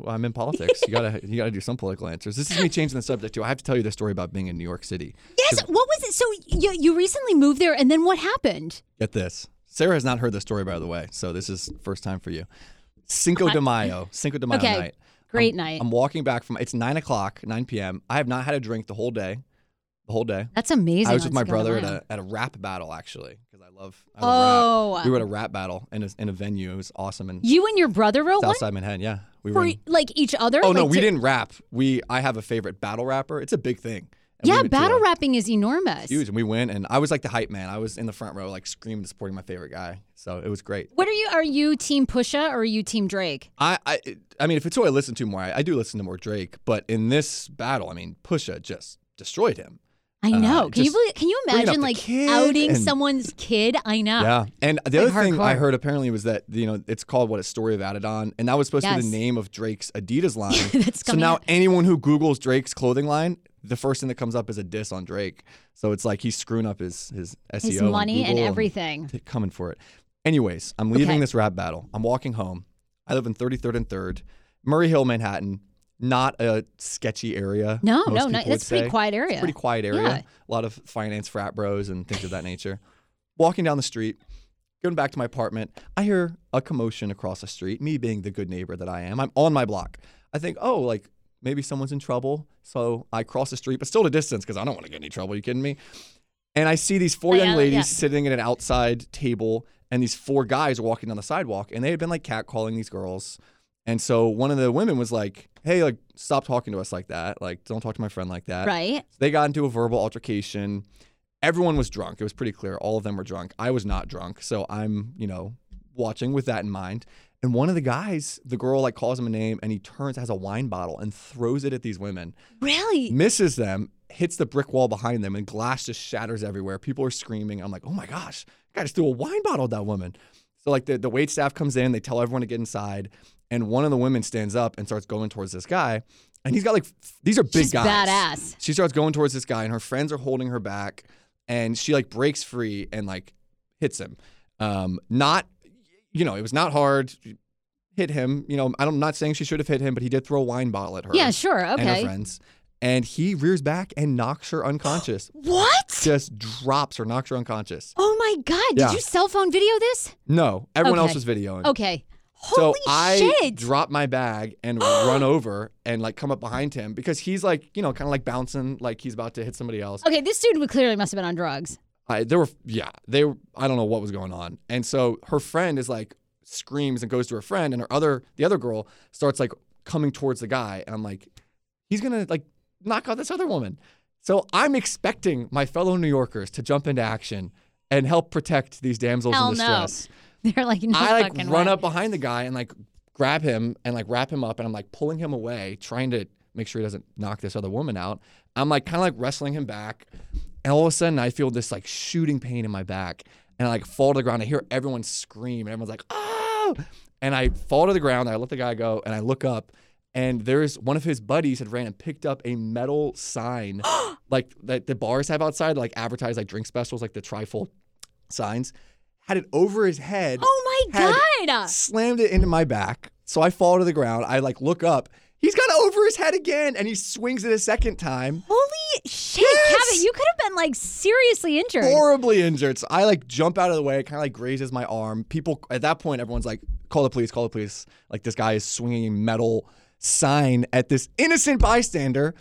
I'm in politics you gotta you gotta do some political answers this is me changing the subject too i have to tell you the story about being in new york city Yes. What was it? So you, you recently moved there, and then what happened? get this sarah has not heard the story by the way so this is first time for you cinco de mayo cinco de mayo Okay. night Great I'm, night. I'm walking back from it's nine o'clock, nine p.m. I have not had a drink the whole day, the whole day. That's amazing. I was with my brother at a at a rap battle actually because I love I Oh. rap. We were at a rap battle in a, in a venue. It was awesome and You and your brother wrote outside Manhattan. Yeah, we for were. in- like each other. oh no, Like we didn't rap. We I have a favorite battle rapper. It's a big thing. We Yeah, went to battle rapping is enormous. Huge, and we went, and I was like the hype man. I was in the front row, like screaming, supporting my favorite guy. So it was great. What are you? Are you Team Pusha or are you Team Drake? I, I, I mean, if it's who I listen to more, I, I do listen to more Drake. But in this battle, I mean, Pusha just destroyed him. I Uh, know. can you believe, can you imagine like outing and- someone's kid? I know. Yeah. And the Like other thing I heard apparently was that, you know, it's called what a story of Adidon. And that was supposed to be the name of Drake's Adidas *laughs* line. That's so now out. anyone who Googles Drake's clothing line, the first thing that comes up is a diss on Drake. So it's like he's screwing up his his SEO, His money and Google everything. t- coming for it. Anyways, I'm leaving Okay. this rap battle. I'm walking home. I live in 33rd and 3rd, Murray Hill, Manhattan. Not a sketchy area. No, no, no. That's a pretty quiet It's area. a pretty quiet area. Yeah. A lot of finance frat bros and things of that nature. Walking down the street, going back to my apartment, I hear a commotion across the street. Me being the good neighbor that I am, I'm on my block. I think, oh, like maybe someone's in trouble. So I cross the street, but still at a distance because I don't want to get any trouble. you kidding me? And I see these four Yeah, young ladies yeah. sitting at an outside table, and these four guys are walking down the sidewalk, and they had been like catcalling these girls. And so one of the women was like, "Hey, like, stop talking to us like that. Like, don't talk to my friend like that." Right. They got into a verbal altercation. Everyone was drunk. It was pretty clear. All of them were drunk. I was not drunk. So I'm, you know, watching with that in mind. And one of the guys, the girl like calls him a name and he turns, has a wine bottle and throws it at these women, Really? misses them, hits the brick wall behind them, and glass just shatters everywhere. People are screaming. I'm like, oh my gosh, guy just threw a wine bottle at that woman. So like the, the wait staff comes in, they tell everyone to get inside, and one of the women stands up and starts going towards this guy. And he's got like these are big She's guys. badass. She starts going towards this guy, and her friends are holding her back, and she like breaks free and like hits him. Um, not, you know, it was not hard. Hit him. You know, I'm not saying she should have hit him, but he did throw a wine bottle at her. Yeah, sure. Okay. And her Okay. friends, and he rears back and knocks her unconscious. *gasps* What? Just drops her, knocks her unconscious. Oh my God. Did Yeah. you cell phone video this? No, everyone else was videoing. Okay. So I shit. drop my bag and run *gasps* over and like come up behind him because he's like, you know, kind of like bouncing, like he's about to hit somebody else. okay, this dude would clearly must have been on drugs. I, there were, yeah, they were, I don't know what was going on. And so her friend is like, screams and goes to her friend, and her other, the other girl starts like coming towards the guy. And I'm like, he's gonna like knock out this other woman. So I'm expecting my fellow New Yorkers to jump into action and help protect these damsels Hell in no. *laughs* They're like, no I like run way. up behind the guy and like grab him and like wrap him up and I'm like pulling him away, trying to make sure he doesn't knock this other woman out. I'm like kind of like wrestling him back. And all of a sudden I feel this like shooting pain in my back. And I like fall to the ground. I hear everyone scream and everyone's like, oh! And I fall to the ground. I let the guy go and I look up and there's one of his buddies had ran and picked up a metal sign *gasps* like that the bars have outside, like advertise like drink specials, like the trifold signs. Had it over his head Oh my God. slammed it into my back. So I fall to the ground. I like look up. He's got it over his head again, and he swings it a second time. Holy shit, Yes! Kevin, you could have been like seriously injured. Horribly injured. So I like jump out of the way, It kind of like grazes my arm. People at that point, everyone's like, "Call the police! Call the police!" Like this guy is swinging a metal sign at this innocent bystander.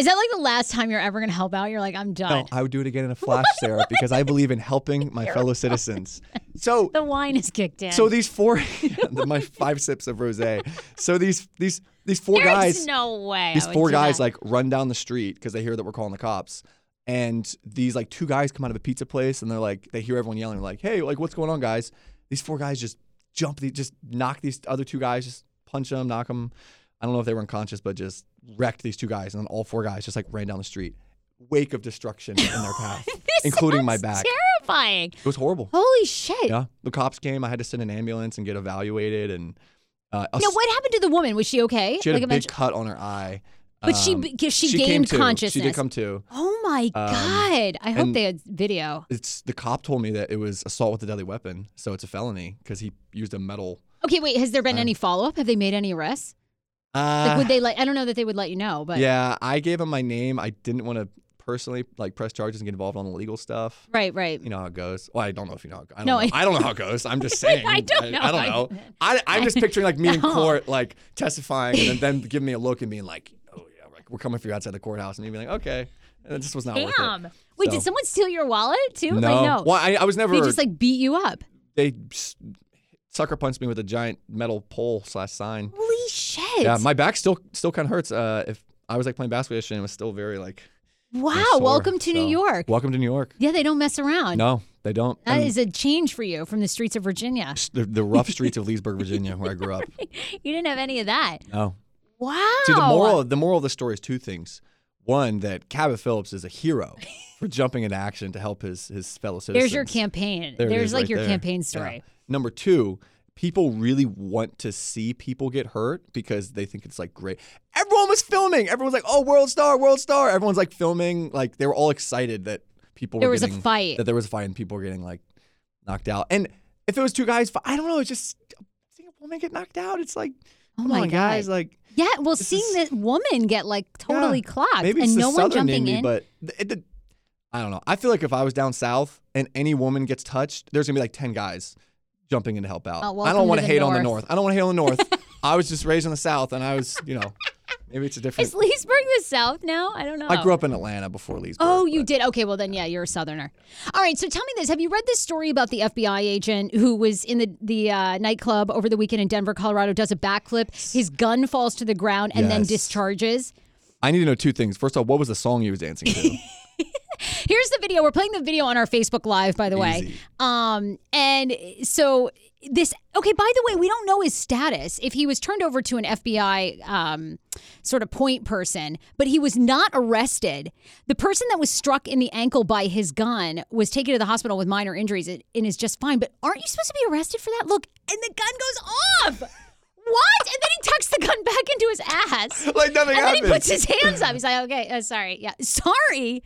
Is that like the last time you're ever gonna help out? You're like, I'm done. No, I would do it again in a *laughs* flash, Sarah, because I believe in helping my fellow citizens. So *laughs* the wine is kicked in. So these four, *laughs* my five sips of rosé. So these these these four There's guys, no way. these four guys that. like run down the street because they hear that we're calling the cops. And these like two guys come out of a pizza place and they're like they hear everyone yelling like, "Hey, like what's going on, guys?" These four guys just jump, they just knock these other two guys, just punch them, knock them. I don't know if they were unconscious, but just wrecked these two guys, and then all four guys just like ran down the street. Wake of destruction in their path, *laughs* including my back. Terrifying. It was horrible. Holy shit. Yeah, the cops came. I had to send an ambulance and get evaluated. And uh, Now, what happened to the woman? Was she okay? she had like a big cut on her eye. But she Um, 'cause she came gained to. She consciousness. did come to. Oh my Um, god! I hope they had video. It's the cop told me that it was assault with a deadly weapon, so it's a felony because he used a metal. Okay, wait. Has there been um, any follow up? Have they made any arrests? Uh, Like, would they let? I don't know that they would let you know, but yeah, I gave him my name. I didn't want to personally like press charges and get involved on the legal stuff. right, right. You know how it goes. Well, I don't know if you know. How it. I don't No, know. I- I, don't know how it goes. I'm just *laughs* saying. I don't know I don't know. *laughs* I'm just picturing like me in court, like testifying, and then them giving me a look and being like, "Oh yeah, like, we're coming for you outside the courthouse," and you'd be like, "Okay." And it just was not worth it. Damn. Wait, So- did someone steal your wallet too? No. Like, no. Well, I, I was never. they just like beat you up. they sucker punched me with a giant metal pole slash sign. Holy shit! Yeah, my back still still kind of hurts. Uh, if I was like playing basketball yesterday, and it was still very like. wow. sore, Welcome to New York. Welcome to New York. Yeah, they don't mess around. No, they don't. That And is a change for you from the streets of Virginia. the, the rough streets of *laughs* Leesburg, Virginia, where I grew up. *laughs* You didn't have any of that. No. Wow. See, the moral the moral of the story is two things. One, that Cabot Phillips is a hero *laughs* for jumping into action to help his his fellow citizens. There's your campaign. There There's like right your there. campaign Yeah. Number two, people really want to see people get hurt because they think it's like great. Everyone was filming. Everyone's like, "Oh, world star, world star!" Everyone's like filming. Like they were all excited that people There were was a fight. That there was a fight and people were getting like knocked out. And if it was two guys, I don't know. It's just seeing a woman get knocked out. It's like, Oh my on, guys, God. like. Yeah, well, seeing is- this woman get like totally Yeah, clocked and no one jumping in me, but it, it- I don't know. I feel like if I was down south and any woman gets touched, there's gonna be like ten guys jumping in to help out. I don't want to hate on the north. north. I don't want to hate on the north. *laughs* I was just raised in the south, and I was, you know, maybe it's a different. Is Leesburg the South now? I don't know. I grew up in Atlanta before Leesburg. Oh, you but- did? Okay, well then, yeah, you're a Southerner. All right, so tell me this: Have you read this story about the FBI agent who was in the the uh, nightclub over the weekend in Denver, Colorado? Does a backflip, his gun falls to the ground, and then discharges. I need to know two things. First off, what was the song he was dancing to? *laughs* *laughs* Here's the video. We're playing the video on our Facebook Live, by the way. Um, and so this okay by the way we don't know his status. If he was turned over to an fbi um, sort of point person but he was not arrested. The person that was struck in the ankle by his gun was taken to the hospital with minor injuries and and is just fine. But aren't you supposed to be arrested for that? Look and the gun goes off. What? And then he tucks the gun back into his ass. *laughs* Like nothing and then he puts his hands up. He's like okay uh, sorry. Yeah sorry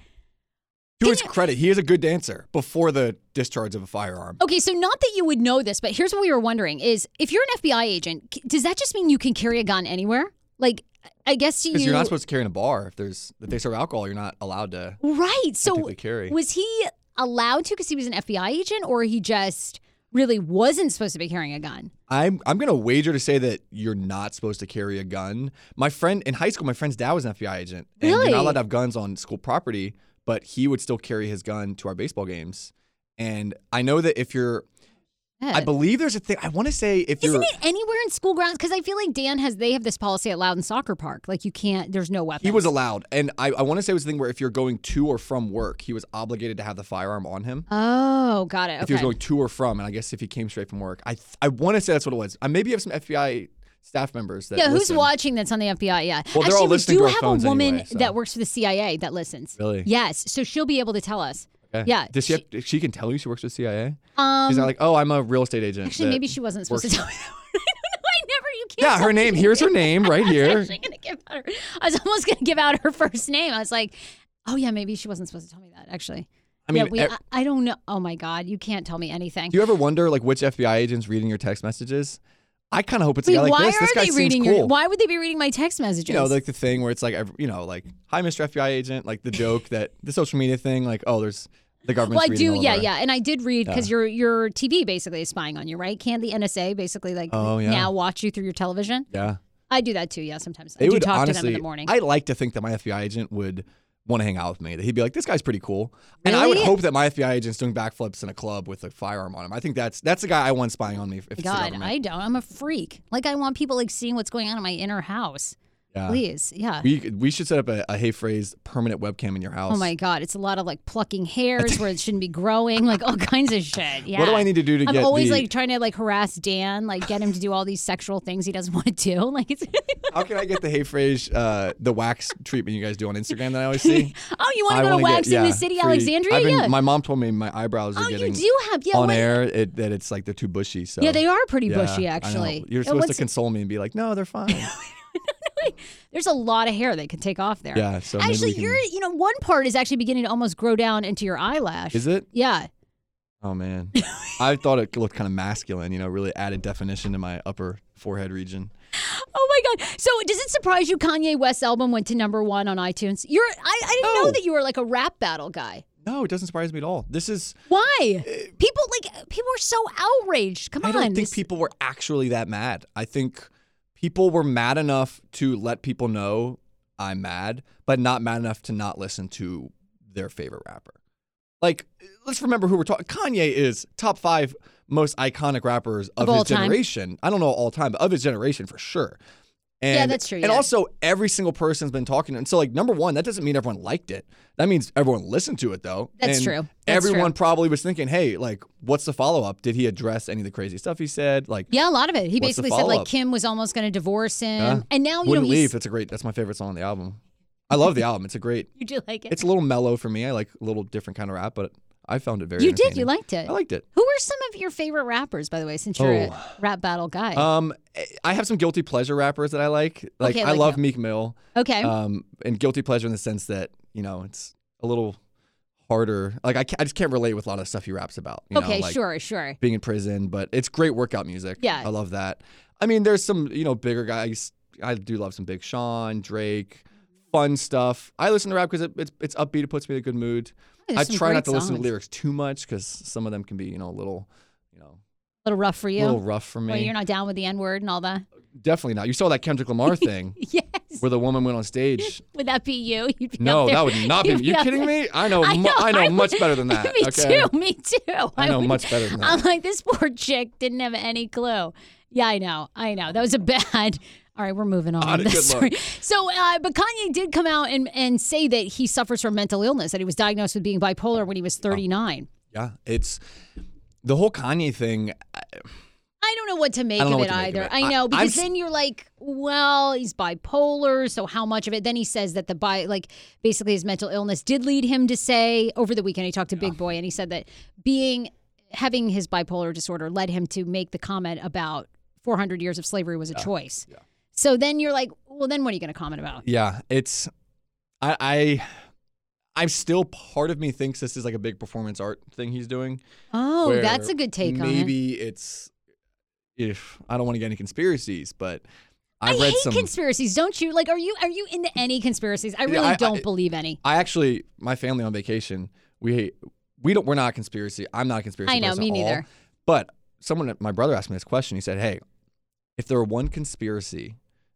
to his credit, he is a good dancer before the discharge of a firearm. Okay, so not that you would know this, but here's what we were wondering: is if you're an FBI agent, does that just mean you can carry a gun anywhere? Like, I guess you. Because you're not supposed to carry in a bar. If there's if they serve alcohol, you're not allowed to. right. So carry. was he allowed to because he was an FBI agent, or he just really wasn't supposed to be carrying a gun? I'm I'm gonna wager to say that you're not supposed to carry a gun. My friend in high school, my friend's dad was an FBI agent, and you're not allowed to have guns on school property. But he would still carry his gun to our baseball games. And I know that if you're, I believe there's a thing. I want to say if you Isn't you're, it anywhere in school grounds? Because I feel like Dan has they have this policy at Loudoun Soccer Park, like you can't. There's no weapon. he was allowed, and I, I want to say it was a thing where if you're going to or from work, he was obligated to have the firearm on him. Oh, got it. If he was going to or from, and I guess if he came straight from work, I th- I want to say that's what it was. I maybe have some FBI staff members that Yeah, who's listen. watching that's on the FBI? Yeah. Well, they're Actually, all listening we to do our have phones a woman anyway, so. that works for the CIA that listens. Really? Yes. So she'll be able to tell us. Okay. Yeah, Does she, she- have, she can tell you she works with CIA? Um, She's not like, oh, I'm a real estate agent. actually, maybe she wasn't supposed to tell me that. *laughs* I. I never. You can't. Yeah, her name. Here's her name *laughs* right here. I was here. actually gonna give out her. I was almost gonna give out her first name. I was like, oh yeah, maybe she wasn't supposed to tell me that. Actually. I mean, yeah, we, e- I, I don't know. Oh my God, you can't tell me anything. Do you ever wonder like which FBI agent's reading your text messages? I kind of hope it's a Wait, guy like why this. are guy they seems reading cool. your? Why would they be reading my text messages? you know, like the thing where it's like, you know, like, hi, Mr. FBI agent, like the joke that the social media thing, like, oh, there's the government. well, I do, yeah, yeah, and I did read because your your TV basically is spying on you, right? Can't the NSA basically like Oh, yeah. now watch you through your television? Yeah. I do that too. Yeah, sometimes I do would talk to them in the morning. I like to think that my FBI agent would want to hang out with me. That he'd be like, this guy's pretty cool. And I would hope that my FBI agent's doing backflips in a club with a firearm on him. I think that's that's the guy I want spying on me if God. I don't. I'm a freak. Like I want people like seeing what's going on in my inner house. Yeah. Please, yeah. We, we should set up a, a Hey Frase permanent webcam in your house. Oh my God, it's a lot of like plucking hairs where it shouldn't be growing, like all kinds of shit. Yeah. *laughs* What do I need to do to I'm get always the- like trying to like harass Dan, like get him to do all these sexual things he doesn't want to do. *laughs* Like it's. *laughs* How can I get the Hey Frase, uh, the wax treatment you guys do on Instagram that I always see? oh, you want to go to wanna get- wax in yeah, the city, free- Alexandria? Been- yeah. My mom told me my eyebrows are oh, you getting do have yeah. on air it, that it's like they're too bushy. So Yeah, they are pretty bushy actually. You're supposed to console me and be like, no, they're fine. *laughs* There's a lot of hair they could take off there. yeah. So actually, can- you're you know one part is actually beginning to almost grow down into your eyelash. Is it? Yeah. Oh man, *laughs* I thought it looked kind of masculine. You know, really added definition to my upper forehead region. Oh my god. So does it surprise you Kanye West's album went to number one on iTunes? You're I, I didn't know that you were like a rap battle guy. No, it doesn't surprise me at all. This is. Why? Uh, people like people were so outraged. Come I on. I don't think this- people were actually that mad. I think people were mad enough to let people know I'm mad, but not mad enough to not listen to their favorite rapper. Like, let's remember who we're talking. Kanye is top five most iconic rappers of, Of his time. generation. I don't know all time, but of his generation for sure. And, Yeah, that's true, And yeah. also, every single person's been talking. And so, like, number one, that doesn't mean everyone liked it. That means everyone listened to it, though. That's And true. That's everyone true. probably was thinking, hey, like, what's the follow up? Did he address any of the crazy stuff he said? Like, Yeah, a lot of it. He basically said like? Kim was almost going to divorce him, Yeah. and now you Wouldn't know leave. That's a great. That's my favorite song on the album. I love the album. It's a great. *laughs* You do like it? It's a little mellow for me. I like a little different kind of rap, but I found it very. you did. You liked it. I liked it. Who are some of your favorite rappers, by the way? Since you're a Oh. rap battle guy. Um, I have some guilty pleasure rappers that I like. Like Okay, I like love who? Meek Mill. okay. Um, and guilty pleasure in the sense that you know it's a little harder. Like I, I just can't relate with a lot of stuff he raps about. You okay, know, like sure, sure. Being in prison, but it's great workout music. Yeah. I love that. I mean, there's some you know bigger guys. I do love some Big Sean, Drake, fun stuff. I listen to rap because it, it's it's upbeat. It puts me in a good mood. I try not to listen to lyrics too much because some of them can be you know a little, you know, A little rough for you. a little rough for me. Well, you're not down with the N word and all that. Definitely not. You saw that Kendrick Lamar *laughs* thing Yes. where the woman went on stage. *laughs* Would that be you? You'd be No, that would not be. You'd You kidding there. me? I know. *laughs* I mu- know, I know I much would- better than that. me okay. too. Me too. I know would- much better than that. I'm like this poor chick didn't have any clue. Yeah, I know. I know. That was a bad. All right, we're moving on. Not good *laughs* story. So, uh, but Kanye did come out and, and say that he suffers from mental illness, that he was diagnosed with being bipolar when he was 39. Yeah, it's the whole Kanye thing. I, I don't know what to make of it make of either. it. I know because then you're like, well, he's bipolar, so how much of it? Then he says that the bi like basically his mental illness did lead him to say over the weekend he talked to Big Boy and he said that being having his bipolar disorder led him to make the comment about 400 years of slavery was a choice. yeah. So then you're like, well, then what are you going to comment about? Yeah, it's I I I'm still part of me thinks this is like a big performance art thing he's doing. Oh, that's a good take on it. Maybe it's if I don't want to get any conspiracies, but I I've read hate some conspiracies, don't you? Like, are you are you into any conspiracies? I really I- don't I- believe any. I actually my family on vacation, we we don't we're not a conspiracy. I'm not a conspiracy I know, me at all. neither. But someone my brother asked me this question. He said, "Hey, if there were one conspiracy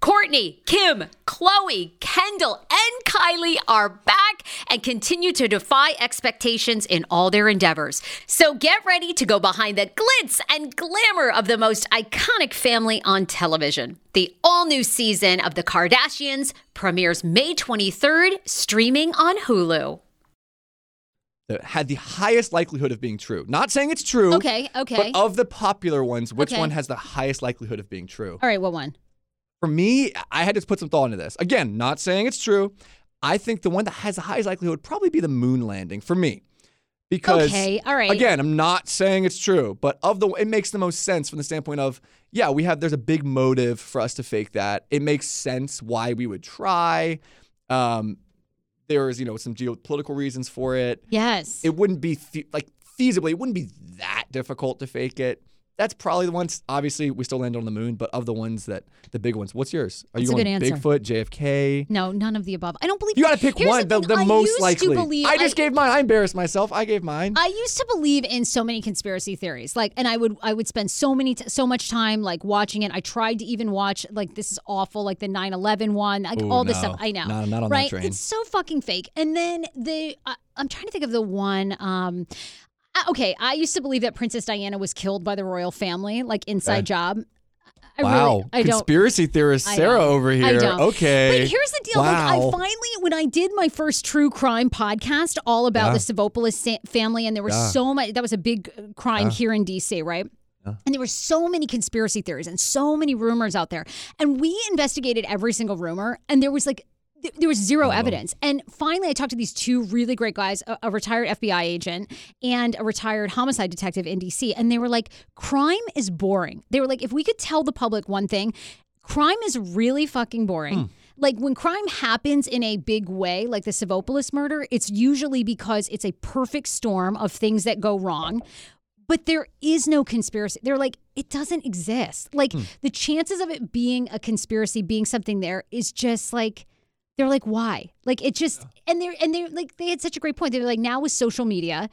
Kourtney, Kim, Khloé, Kendall, and Kylie are back and continue to defy expectations in all their endeavors. So get ready to go behind the glitz and glamour of the most iconic family on television. The all new season of The Kardashians premieres May 23rd, streaming on Hulu. that had the highest likelihood of being true. Not saying it's true. Okay, okay. But of the popular ones, which Okay. one has the highest likelihood of being true? All right, what one? For me, I had to put some thought into this. Again, not saying it's true. I think the one that has the highest likelihood would probably be the moon landing for me. Because Okay, all right. again, I'm not saying it's true, but of the it makes the most sense from the standpoint of yeah, we have there's a big motive for us to fake that. It makes sense why we would try. Um, there's you know some geopolitical reasons for it. Yes. It wouldn't be the- like feasibly, it wouldn't be that difficult to fake it. That's probably the ones. Obviously, we still land on the moon, but of the ones that the big ones, what's yours? Are That's you a going. Bigfoot, JFK? No, none of the above. I don't believe You got to pick Here's one. The, the I most likely. Believe, I just gave mine. I embarrassed myself. I gave mine. I used to believe in so many conspiracy theories, like, and I would I would spend so many t- so much time like watching it. I tried to even watch like this is awful, like the 9/11 one, like Ooh, all this no. stuff. I know, No, not on that right? train. It's so fucking fake. And then the uh, I'm trying to think of the one. Um, okay, I used to believe that Princess Diana was killed by the royal family, like inside Okay. job. I wow. really. Conspiracy theorist Sarah over here. I don't. Okay. But here's the deal. Like, I finally, when I did my first true crime podcast, all about Yeah. the Savopoulos family, and there was Yeah. so much. That was a big uh, crime Yeah. here in DC, right? And there were so many conspiracy theories and so many rumors out there. And we investigated every single rumor, and there was like, there was zero oh, evidence. And finally, I talked to these two really great guys, a, a retired FBI agent and a retired homicide detective in DC. And they were like, crime is boring. They were like, if we could tell the public one thing, crime is really fucking boring. Hmm. Like when crime happens in a big way, like the Savopoulos murder, it's usually because it's a perfect storm of things that go wrong. But there is no conspiracy. They're like, it doesn't exist. Like hmm. the chances of it being a conspiracy, being something there is just like, they're like, why? Like it just, and they're, and they're like, they had such a great point. They're like, now with social media,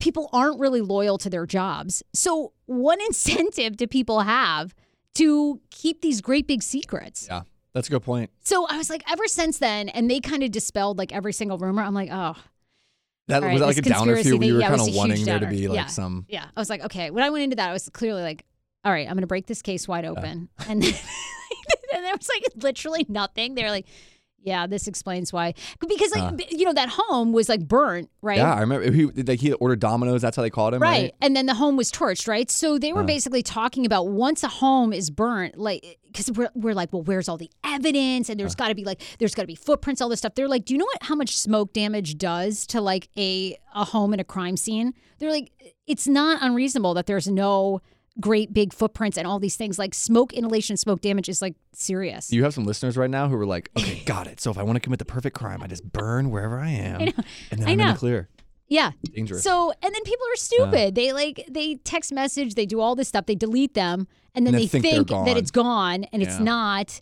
people aren't really loyal to their jobs. So what *laughs* incentive do people have to keep these great big secrets? yeah, that's a good point. So I was like, ever since then, and they kind of dispelled like every single rumor. I'm like, oh, That All right, was that like a downer for conspiracy you. thing, You were yeah, kind of wanting there to be like Yeah. some. yeah. I was like, okay. When I went into that, I was clearly like, all right, I'm going to break this case wide open. And then, *laughs* and there was like literally nothing. They were like, yeah, this explains why. Because like, Uh. you know, that home was like burnt, right? Yeah, I remember he like he ordered Domino's. That's how they called him, right? Right. And then the home was torched, right? So they were Uh. basically talking about once a home is burnt, like, because we're, we're like, well, where's all the evidence? And there's Uh. got to be like, there's got to be footprints, all this stuff. They're like, do you know what, how much smoke damage does to like a, a home in a crime scene? They're like, it's not unreasonable that there's no great big footprints and all these things. Like smoke inhalation, smoke damage is like serious. You have some listeners right now who are like, okay, got it. So if I want to commit the perfect crime, I just burn wherever I *laughs* am, and then I I'm in the clear. yeah. Dangerous. So and then people are stupid. They like they text message, they do all this stuff, they delete them, and then And they think think, that it's gone and it's not.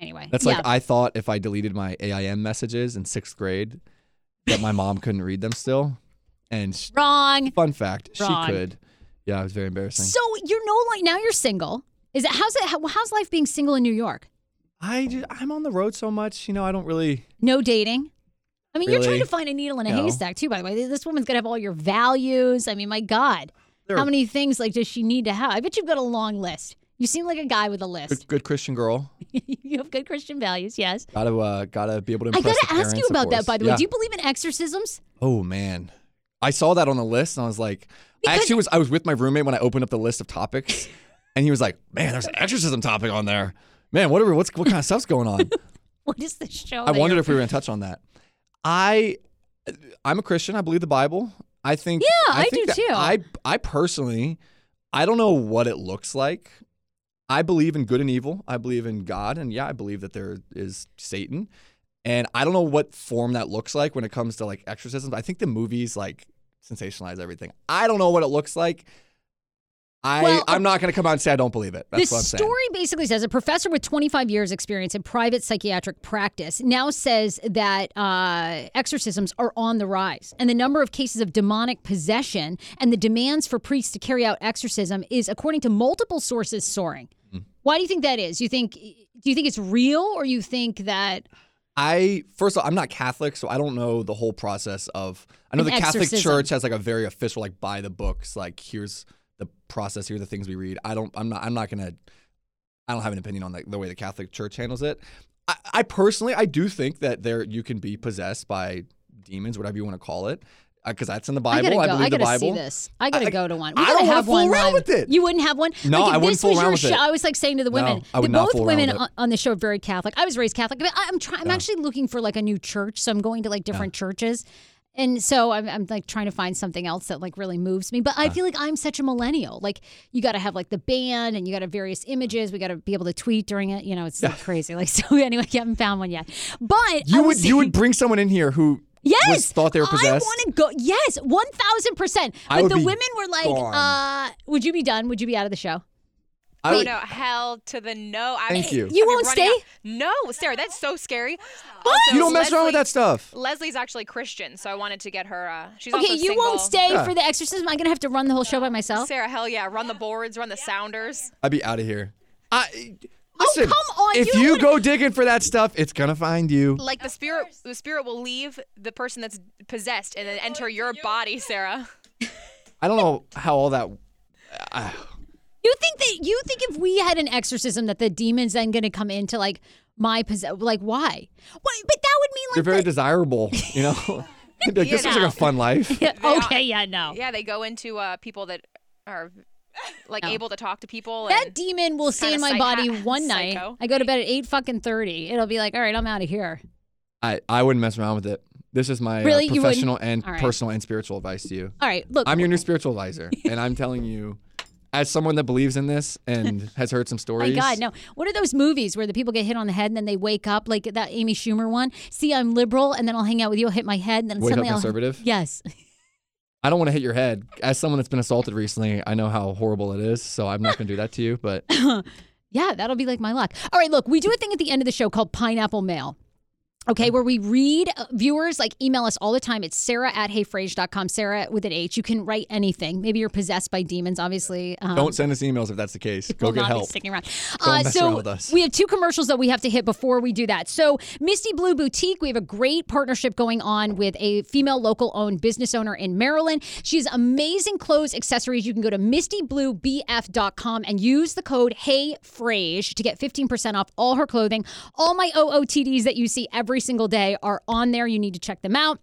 Anyway, That's yeah. like I thought if I deleted my AIM messages in sixth grade, that my mom couldn't read them still. And sh- *laughs* wrong. fun fact, Wrong. she could. Yeah, it was very embarrassing. So you're no like now you're single. Is it how's it how, how's life being single in New York? I just, I'm on the road so much, you know. I don't really. No dating. I mean, you're trying to find a needle in a No. haystack too. By the way, this woman's gonna have all your values. I mean, my God, There how are- many things like does she need to have? I bet you've got a long list. You seem like a guy with a list. Good, good Christian girl. *laughs* you have good Christian values, yes. Gotta uh, gotta be able to I gotta the ask you parents, of about that, by the way. Do you believe in exorcisms? Oh man, I saw that on the list and I was like, I actually was I was with my roommate when I opened up the list of topics, *laughs* and he was like, "Man, there's an exorcism topic on there. Man, whatever. What's what kind of stuff's going on?" *laughs* What is this show? I wondered if we were gonna *laughs* touch on that. I, I'm a Christian. I believe the Bible. I think. Yeah, I think do too. I I personally, I don't know what it looks like. I believe in good and evil. I believe in God, and yeah, I believe that there is Satan. And I don't know what form that looks like when it comes to like exorcisms. I think the movies like sensationalize everything. I don't know what it looks like. I Well, I'm not gonna come out and say I don't believe it. That's the what I'm saying. story basically says a professor with 25 years experience in private psychiatric practice now says that uh, exorcisms are on the rise and the number of cases of demonic possession and the demands for priests to carry out exorcism is according to multiple sources soaring Hmm. why do you think that is you think do you think it's real or you think that I first of all, I'm not Catholic, so I don't know the whole process of. I know An the Catholic exorcism. Church has like a very official, like by the books, like here's the process, here are the things we read. I don't. I'm not. I'm not gonna. I don't have an opinion on like the way the Catholic Church handles it. I, I personally, I do think that there you can be possessed by demons, whatever you want to call it, because that's in the I Bible. gotta I, go. believe I gotta the Bible. see this. I gotta I- go to one. We I gotta don't have fool one around live. with it. You wouldn't have one. No, like, I wouldn't this fool was around your with show, it. I was like saying to the No, women, I would the- not both fool women with it. on, on the show are very Catholic. I was raised Catholic. But I- I'm trying. I'm actually looking for like a new church, so I'm going to like different churches. And so I'm, I'm like trying to find something else that like really moves me. But I feel like I'm such a millennial. Like you got to have like the band and you got to have various images. We got to be able to tweet during it. You know, it's like *laughs* crazy. Like so. *laughs* Anyway, I haven't found one yet. But I You would was you would bring someone in here who Yes, was thought they were possessed. I possessed? want to go. Yes, one thousand percent. I But would the be women were like, gone. uh, "Would you be done? Would you be out of the show?" I Oh would, no, hell to the no. I Thank you. You be won't stay? out- No, Sarah, that's so scary. Also, you don't mess around with that stuff. Leslie's actually Christian, so I wanted to get her. Uh, she's Okay, also you won't stay Yeah. for the exorcism. I'm gonna have to run the whole show by myself. Sarah, hell yeah, run the boards, run the sounders. I'd be out of here. I listen. Oh, come on, If you you go digging for that stuff, it's gonna find you. Like the spirit, the spirit will leave the person that's possessed and then enter your body, Sarah. *laughs* I don't know how all that. I You think that you think if we had an exorcism that the demons then gonna come into like my possess? Like why? What? But that would mean like you're very the- desirable. You know. Like, this is looks like a fun life. Yeah, okay, yeah, no. Yeah, they go into uh, people that are like No. able to talk to people. That and demon will stay in my psych- body *laughs* one night. psycho. I go to bed at eight fucking thirty. It'll be like, all right, I'm out of here. I I wouldn't mess around with it. This is my uh, Really? You wouldn't? professional and All right. personal and spiritual advice to you. All right, look. I'm your new spiritual advisor, *laughs* and I'm telling you, as someone that believes in this and *laughs* has heard some stories. My. God, no. What are those movies where the people get hit on the head and then they wake up, like that Amy Schumer one? See, I'm liberal, and then I'll hang out with you. I'll hit my head, and then Wake up suddenly I'll. conservative? Yes. I don't want to hit your head. As someone that's been assaulted recently, I know how horrible it is, so I'm not going to do that to you. But *laughs* Yeah, that'll be like my luck. All right, look, we do a thing at the end of the show called Pineapple Mail. Okay, where we read uh, viewers like email us all the time. It's sarah at heyfrase.com, Sarah with an H. You can write anything. Maybe you're possessed by demons, obviously. Um, don't send us emails if that's the case. Go get help. sticking around. Don't Uh, mess so around with us. we have two commercials that we have to hit before we do that. So Misty Blue Boutique, we have a great partnership going on with a female local owned business owner in Maryland. She has amazing clothes, accessories. You can go to mistybluebf.com and use the code HeyFrase to get 15% off all her clothing. All my OOTDs that you see every single day are on there. You need to check them out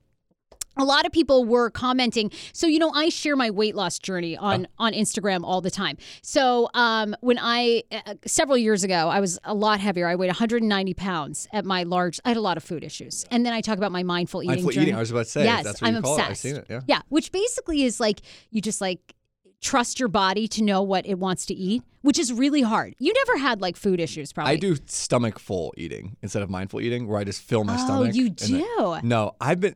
a lot of people were commenting so you know i share my weight loss journey on on instagram all the time so um when i uh, several years ago i was a lot heavier i weighed 190 pounds at my large i had a lot of food issues and then i talk about my mindful eating Mindful journey. eating, I was about to say, yes that's what i'm you call it. I've seen it, yeah. yeah which basically is like you just like trust your body to know what it wants to eat which is really hard you never had like food issues probably I do stomach full eating instead of mindful eating, where I just fill my Oh, stomach. you and then- do? no, I've been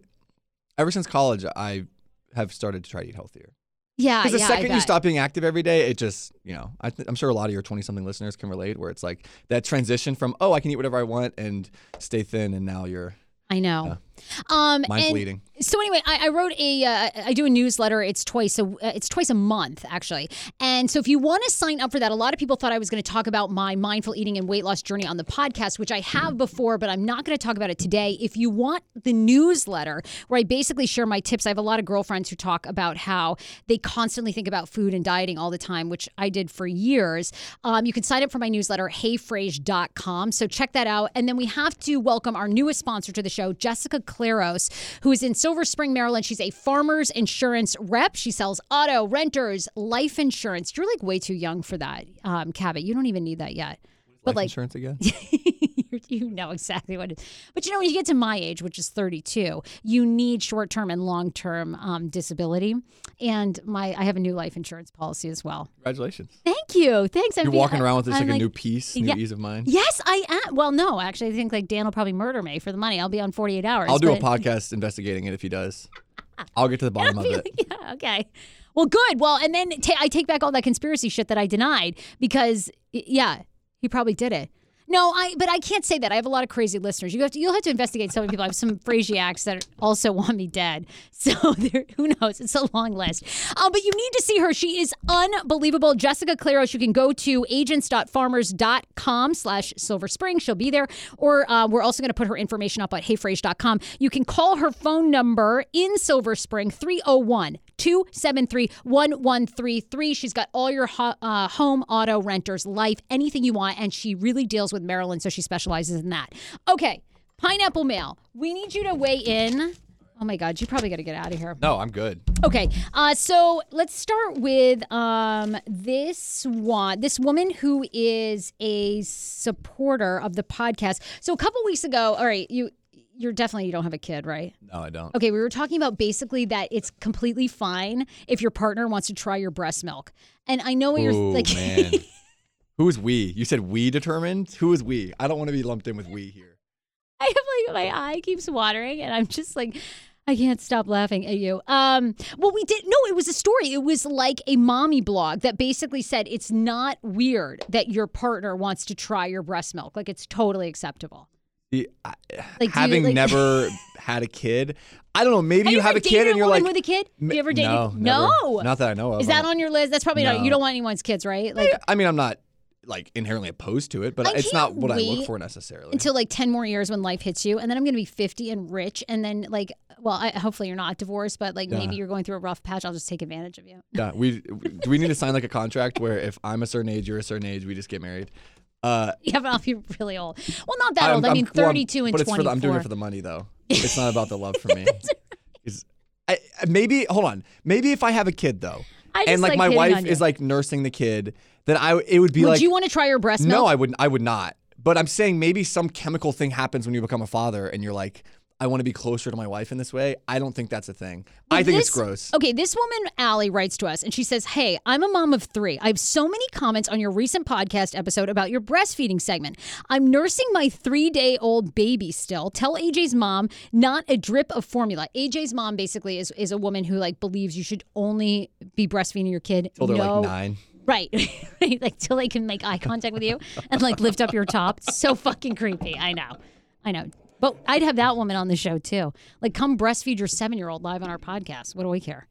ever since college. I have started to try to eat healthier. yeah Because the yeah, second you stop being active every day, it just, you know, I th- I'm sure a lot of your 20 something listeners can relate where it's like that transition from, oh, I can eat whatever I want and stay thin. And now you're I know. Um, mindful and eating. So anyway, I, I wrote a, uh, I do a newsletter. It's twice a, uh, it's twice a month actually. And so if you want to sign up for that, a lot of people thought I was going to talk about my mindful eating and weight loss journey on the podcast, which I have before, but I'm not going to talk about it today. If you want the newsletter where I basically share my tips, I have a lot of girlfriends who talk about how they constantly think about food and dieting all the time, which I did for years. Um, you can sign up for my newsletter, heyfrase.com. So check that out. And then we have to welcome our newest sponsor to the show, Jessica Claros, who is in Silver Spring, Maryland. She's a farmer's insurance rep. She sells auto, renters, life insurance. You're like way too young for that, um, Cabot. You don't even need that yet. But Life like, insurance again? *laughs* *laughs* you're- know exactly what it is. But you know, when you get to my age, which is 32, you need short term and long term um, disability. And my, I have a new life insurance policy as well. Congratulations. Thank you. Thanks. You're I'm walking around with this I'm like, a new piece, new yeah. ease of mind. Yes, I am. Well, no, actually, I think like Dan will probably murder me for the money. I'll be on 48 hours. I'll do a *laughs* podcast investigating it if he does. I'll get to the *laughs* bottom of it. yeah, okay. Well, good. Well, and then ta- I take back all that conspiracy shit that I denied because, yeah, he probably did it. No, I. But I can't say that. I have a lot of crazy listeners. You have to. You'll have to investigate some people. I have some Frasiacs that also *laughs* want me dead. So *laughs* there, who knows? It's a long list. Um, but you need to see her. She is unbelievable. Jessica Claros. You can go to agents.farmers.com slash Silver Spring. She'll be there. Or uh, we're also going to put her information up at heyfrase.com. You can call her phone number in Silver Spring 301 273 1133. She's got all your ho- uh, home, auto, renters, life, anything you want. And she really deals with Maryland, so she specializes in that. Okay, Pineapple Mail. We need you to weigh in. Oh my God, you probably got to get out of here. No, I'm good. Okay, uh, so let's start with um, this one. This woman who is a supporter of the podcast. So a couple weeks ago, all right, you you're definitely you don't have a kid, right? No, I don't. Okay, we were talking about basically that it's completely fine if your partner wants to try your breast milk. And I know what you're Ooh, like. *laughs* man. Who is we? You said we determined? Who is we? I don't want to be lumped in with we here. I have like my eye keeps watering, and I'm just like, I can't stop laughing at you. Um, well, we did. No, it was a story. It was like a mommy blog that basically said it's not weird that your partner wants to try your breast milk. Like it's totally acceptable. The- uh, Like, do you, having like- never *laughs* had a kid, I don't know. Maybe Have you have a kid and you're like, with a kid? "M- You ever dated- No, No. not that I know of. Is that on your list? That's probably not. You don't want anyone's kids, right? Like I mean, I'm not like inherently opposed to it, but I it's not what I look for necessarily. until like 10 more years when life hits you and then i'm going to be 50 and rich and then like well I, hopefully you're not divorced but like maybe you're going through a rough patch i'll just take advantage of you yeah, we do we need to sign like a contract where if I'm a certain age, you're a certain age, we just get married. Uh, *laughs* yeah but i'll be really old well not that I'm- old i mean well, I'm- 32 and but it's for 24 the, I'm doing it for the money though. *laughs* It's not about the love for me. *laughs* I, maybe hold on. Maybe if I have a kid though, I just and like, like my wife is like nursing the kid, then I it would be would like Would you want to try your breast milk no, I wouldn't. I would not. But I'm saying maybe some chemical thing happens when you become a father, and you're like, I want to be closer to my wife in this way. I don't think that's a thing. I Well, think it's gross. Okay, this woman, Allie, writes to us and she says, Hey, I'm a mom of three. I have so many comments on your recent podcast episode about your breastfeeding segment. I'm nursing my three day old baby still. Tell AJ's mom not a drip of formula. AJ's mom basically is, is a woman who like believes you should only be breastfeeding your kid. Till they're no, like nine. Right. *laughs* right. Like till they can make eye contact with you and like lift up your top. So fucking creepy. I know. I know. But I'd have that woman on the show too. Like come breastfeed your seven year old live on our podcast. What do we care?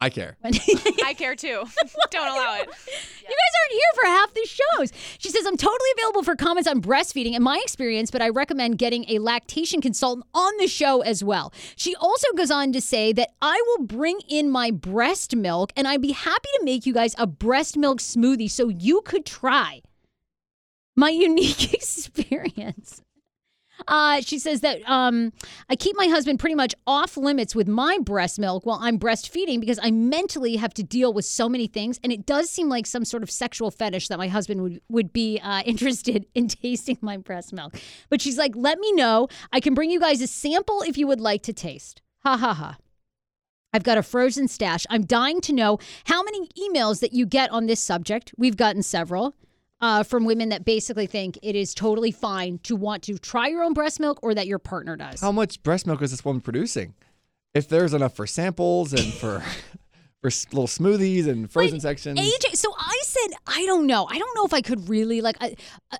I care. *laughs* I care too. *laughs* Don't allow it. You guys aren't here for half the shows. She says, I'm totally available for comments on breastfeeding and my experience, but I recommend getting a lactation consultant on the show as well. She also goes on to say that I will bring in my breast milk and I'd be happy to make you guys a breast milk smoothie so you could try my unique *laughs* experience. Uh, she says that um, I keep my husband pretty much off limits with my breast milk while I'm breastfeeding because I mentally have to deal with so many things. And it does seem like some sort of sexual fetish that my husband would, would be uh, *laughs* interested in tasting my breast milk. But she's like, let me know. I can bring you guys a sample if you would like to taste. Ha ha ha. I've got a frozen stash. I'm dying to know how many emails that you get on this subject. We've gotten several uh, from women that basically think it is totally fine to want to try your own breast milk or that your partner does. How much breast milk is this woman producing? If there's enough for samples and for *laughs* for little smoothies and frozen sections. AJ, so I said, I don't know. I don't know if I could really like. I,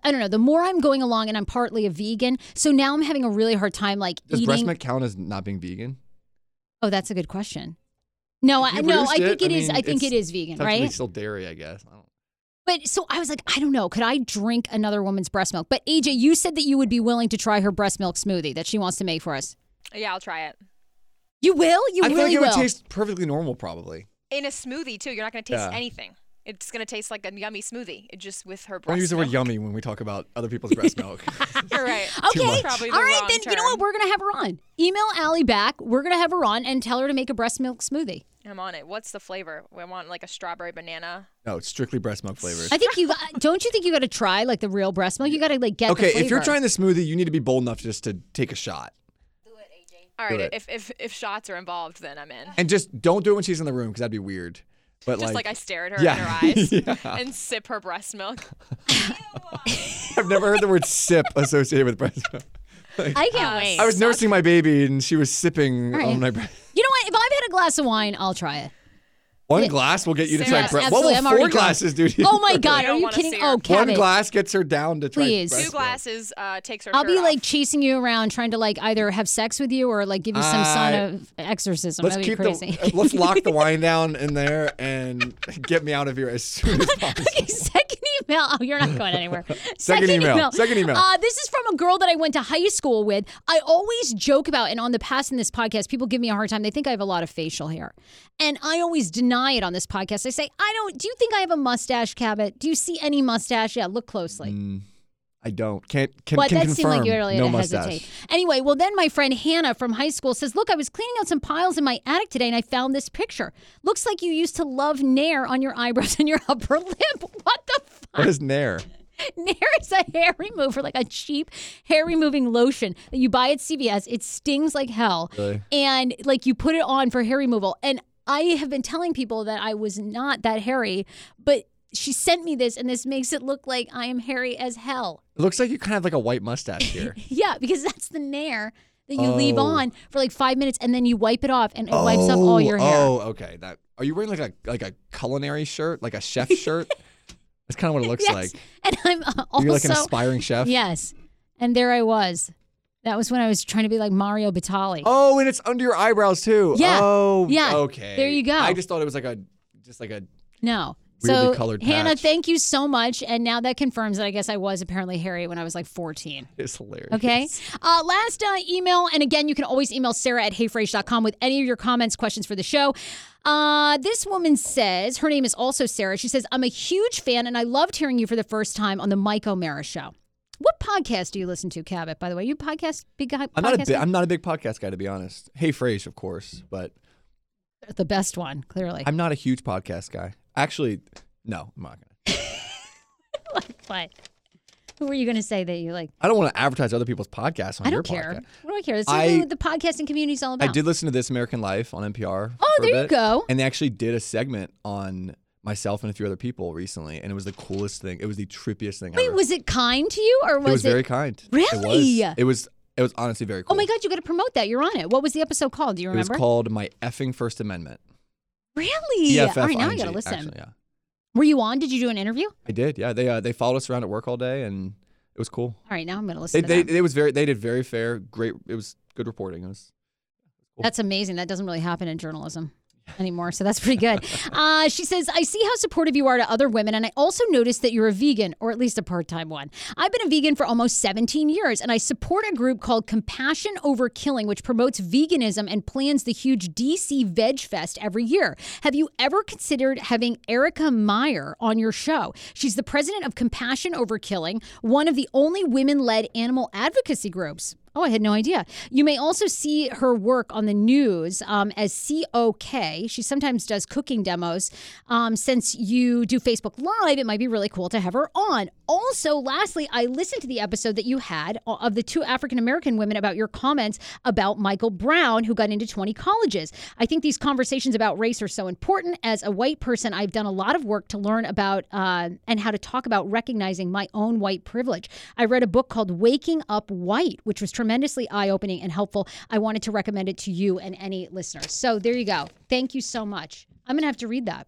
I don't know. The more I'm going along, and I'm partly a vegan, so now I'm having a really hard time like Does eating. breast milk count as not being vegan? oh, that's a good question. No, I, no, I think it. it is. I I, think it's vegan, Technically right? still dairy, I guess. I don't But so I was like, I don't know. Could I drink another woman's breast milk? But AJ, you said that you would be willing to try her breast milk smoothie that she wants to make for us. Yeah, I'll try it. You will? You I feel like it will? would taste perfectly normal, probably. In a smoothie too. You're not gonna taste Yeah. anything. It's gonna taste like a yummy smoothie. It just with her Don't breast. use the word yummy when we talk about other people's breast *laughs* milk. *laughs* You're right. Okay. the All right, wrong then you know what? We're gonna have her on. Email Allie back. We're gonna have her on and tell her to make a breast milk smoothie. I'm on it. What's the flavor? We want like a strawberry banana. no, it's strictly breast milk flavors. I think you *laughs* don't you think you got to try like the real breast milk? You got to like get the Okay, if you're trying the smoothie, you need to be bold enough just to take a shot. All Do right. it. If if if shots are involved, then I'm in. And just don't do it when she's in the room because that'd be weird. But Just like, like, I stare at her Yeah. in her *laughs* eyes Yeah. and sip her breast milk. *laughs* I've never heard the word sip associated with breast milk. *laughs* I can't uh, wait. I was nursing my baby and she was sipping All right. on my breast. you know what? If I've had a glass of wine, I'll try it. One glass will get you to Sarah, try yes, breast. What will. I'm four glasses do to you? Oh my god, *laughs* are you kidding? Oh, her. One glass gets her down to try Please. breast Two glasses uh, takes her. I'll be shirt like off. chasing you around, trying to like either have sex with you or like give you some sort I- of exorcism. Let's That'd be keep crazy. the let's lock the *laughs* wine down in there and get me out of here as soon as *laughs* possible. Okay, second *laughs* email. Oh, you're not going anywhere. *laughs* Second email. Second email. Uh, this is from a girl that I went to high school with. I always joke about, and on the past in this podcast, people give me a hard time. They think I have a lot of facial hair. And I always deny it on this podcast. I say, I don't, do you think I have a mustache, Cabot? Do you see any mustache? Yeah, look closely. I don't. Can't can, But can that confirm. seemed like you really no had to mustache. hesitate. Anyway, well, then my friend Hannah from high school says, Look, I was cleaning out some piles in my attic today and I found this picture. Looks like you used to love Nair on your eyebrows *laughs* and your upper lip. *laughs* What the fuck? What is Nair? *laughs* Nair is a hair remover, like a cheap hair removing lotion that you buy at CVS. It stings like hell. Really? And like you put it on for hair removal. And I have been telling people that I was not that hairy, but she sent me this and this makes it look like I am hairy as hell. It looks like you kind of have like a white mustache *laughs* here. Yeah, because that's the Nair that you leave Oh. on for like five minutes and then you wipe it off and it wipes up all your hair. Oh, okay. That are you wearing like a like a culinary shirt, like a chef *laughs* shirt? That's kind of what it looks yes. like. And I'm uh, also You're like an aspiring chef. yes. And there I was. That was when I was trying to be like Mario Batali. Oh, and it's under your eyebrows too. Yeah. Oh, Yeah. Okay. There you go. I just thought it was like a, just like a. No. Weirdly so colored Hannah, patch. thank you so much. And now that confirms that I guess I was apparently hairy when I was like 14. It's hilarious. Okay. Uh, last uh, email, and again, you can always email Sarah at heyfrase.com with any of your comments, questions for the show. Uh, this woman says, her name is also Sarah. She says, I'm a huge fan and I loved hearing you for the first time on the Mike O'Meara show. What podcast do you listen to, Cabot, by the way? You podcast, big guy? I'm not a big. I'm not a big podcast guy to be honest. Hey, Frase, of course, but the best one, clearly. I'm not a huge podcast guy. Actually, no, I'm not gonna. *laughs* what? Who were you to say that you like? I don't want to advertise other people's podcasts on I your don't care. podcast. What do I care? That's I- what the podcasting community is all about. I did listen to This American Life on NPR. Oh, for a there you bit, go. And they actually did a segment on myself and a few other people recently, and it was the coolest thing. It was the trippiest thing Wait, ever. was it kind to you or was it was very kind. Really? It was. It was, it was honestly very cool. Oh my God, you got to promote that. You're on it. What was the episode called? Do you remember? It was remember? called My Effing First Amendment. Really? EFF all right, now I got to listen. Actually, yeah. Were you on? Did you do an interview? I did. Yeah. They uh, they followed us around at work all day, and it was cool. All right, now I'm going to They, listen to they, it was very. They did very fair. Great. It was good reporting. It was. That's amazing. That doesn't really happen in journalism anymore. So that's pretty good. *laughs* Uh, she says, I see how supportive you are to other women. And I also noticed that you're a vegan, or at least a part time one. I've been a vegan for almost 17 years, and I support a group called Compassion Over Killing, which promotes veganism and plans the huge DC Veg Fest every year. Have you ever considered having Erica Meier on your show? She's the president of Compassion Over Killing, one of the only women led animal advocacy groups. Oh, I had no idea. You may also see her work on the news um, as COK. She sometimes does cooking demos. Um, since you do Facebook Live, it might be really cool to have her on. Also, lastly, I listened to the episode that you had of the two African American women about your comments about Michael Brown, who got into 20 colleges. I think these conversations about race are so important. As a white person, I've done a lot of work to learn about uh, and how to talk about recognizing my own white privilege. I read a book called Waking Up White, which was tremendously eye opening and helpful. I wanted to recommend it to you and any listeners. So there you go. Thank you so much. I'm going to have to read that.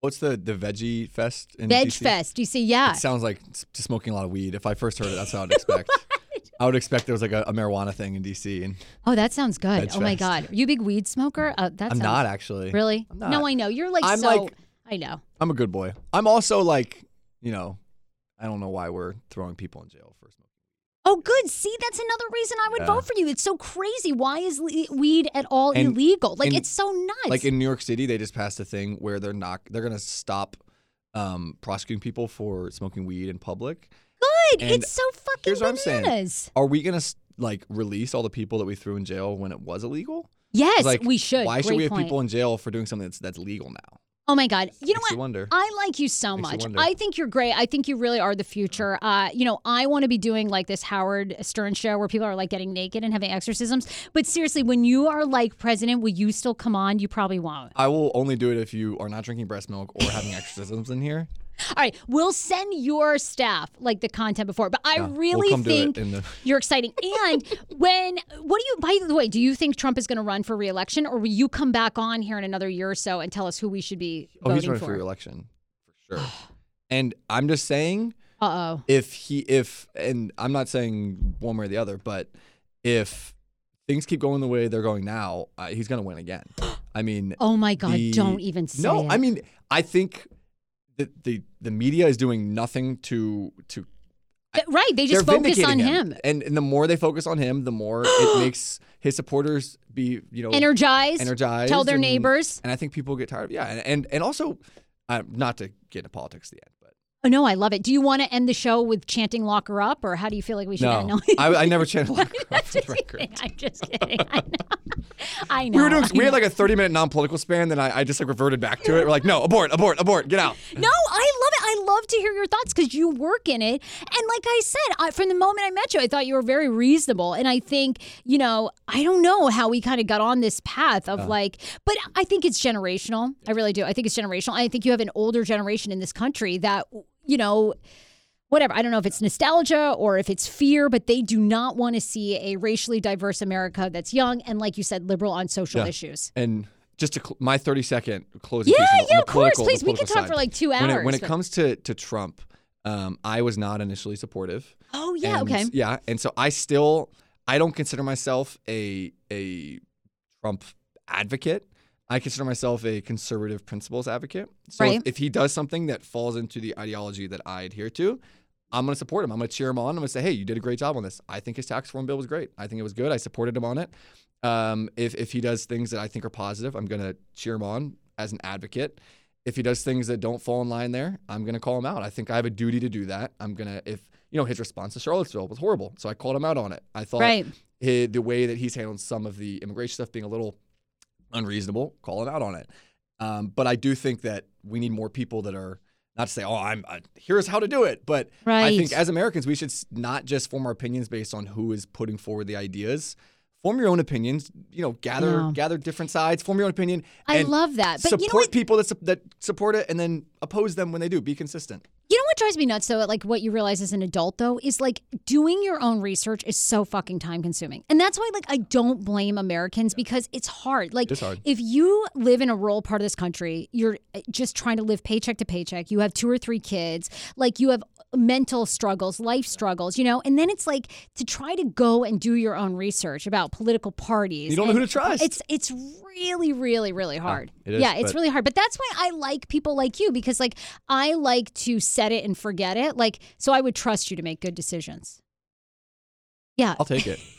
What's the the veggie fest in Veg DC? Fest. Do you see? Yeah. It sounds like just smoking a lot of weed. If I first heard it, that's what I would expect. *laughs* I would expect there was like a, a marijuana thing in DC, and Oh, that sounds good. Veg oh my Fest. God. Are you a big weed smoker? Uh, that I'm sounds- not actually. Really? Not. No, I know. You're like I'm so. like- I know. I'm a good boy. I'm also like, you know, I don't know why we're throwing people in jail for smoking. Oh, good. See, that's another reason I would Yeah. vote for you. It's so crazy. Why is le- weed at all And illegal? Like, it's so nuts. Like in New York City, they just passed a thing where they're not they're gonna stop um, prosecuting people for smoking weed in public. good. and It's so fucking here's what I'm saying. bananas. Are we gonna like release all the people that we threw in jail when it was illegal? Yes, like, we should. Why should we have point. people in jail for doing something that's that's legal now? Oh my God. You know Makes what? you wonder. I like you so Makes you much. wonder. I think you're great. I think you really are the future. Uh, you know, I want to be doing like this Howard Stern show where people are like getting naked and having exorcisms. But seriously, when you are like president, will you still come on? You probably won't. I will only do it if you are not drinking breast milk or having *laughs* exorcisms in here. All right, we'll send your staff like the content before, but I Yeah, we'll really it think the- *laughs* you're exciting. And when, what do you, by the way, do you think Trump is going to run for reelection or will you come back on here in another year or so and tell us who we should be Oh, he's running for? for re-election for sure. *sighs* and I'm just saying, Uh oh. if he, if, and I'm not saying one way or the other, but if things keep going the way they're going now, uh, he's gonna win again. *gasps* I mean, Oh my God, the- don't even say no. it. I mean, I think that the the media is doing nothing to to right, they just focus on vindicating him. And, and the more they focus on him, the more it *gasps* makes his supporters be, you know, Energized, energized. tell their and- neighbors. And I think people get tired of yeah. And and, and also, uh, not to get into politics at the end, Oh, no, I love it. Do you want to end the show with chanting "Lock her up," or how do you feel like we should no, end? No, I, I never channel like I'm off the record. I'm just kidding. I know. *laughs* I know. We were doing. I We had like a thirty-minute non-political span. Then I, I just like reverted back to it. We're like, no, abort, abort, abort, get out. No, I love it. I love to hear your thoughts because you work in it. And like I said, I, from the moment I met you, I thought you were very reasonable. And I think, you know, I don't know how we kind of got on this path of uh. like, but I think it's generational. I really do. I think it's generational. I think you have an older generation in this country that, you know, whatever. I don't know if it's nostalgia or if it's fear, but they do not want to see a racially diverse America that's young and, like you said, liberal on social Yeah. issues. And just to cl- my 30 second closing Yeah, yeah, of course. political- Please, we can talk side. for like two When it, hours. when it comes to, to Trump, um, I was not initially supportive. oh, yeah, And- okay. Yeah, and so I still I don't consider myself a a Trump advocate. I consider myself a conservative principles advocate. So Right. if, if he does something that falls into the ideology that I adhere to, I'm going to support him. I'm going to cheer him on. I'm going to say, "Hey, you did a great job on this. I think his tax reform bill was great. I think it was good. I supported him on it." Um, if if he does things that I think are positive, I'm going to cheer him on as an advocate. If he does things that don't fall in line there, I'm going to call him out. I think I have a duty to do that. I'm going to if you know his response to Charlottesville was horrible, so I called him out on it. I thought Right. hi- the way that he's handled some of the immigration stuff being a little unreasonable, call him out on it. Um, but I do think that we need more people that are not to say, "Oh, I'm uh, here's how to do it," but I think as Americans, we should not just form our opinions based on who is putting forward the ideas. Form your own opinions. You know, gather Yeah. gather different sides. Form your own opinion. I love that. But support you know people that that support it, and then oppose them when they do. Be consistent. Drives me nuts though, like what you realize as an adult though, is like doing your own research is so fucking time consuming. And that's why like I don't blame Americans because it's hard. Like It is hard. if you live in a rural part of this country, you're uh, just trying to live paycheck to paycheck. You have two or three kids, like you have mental struggles, life struggles, you know, and then it's like to try to go and do your own research about political parties. You don't know who to trust. It's it's really, really, really hard. it is, yeah, it's really hard. But that's why I like people like you because like I like to set it and forget it. Like so I would trust you to make good decisions. Yeah. I'll take it. *laughs*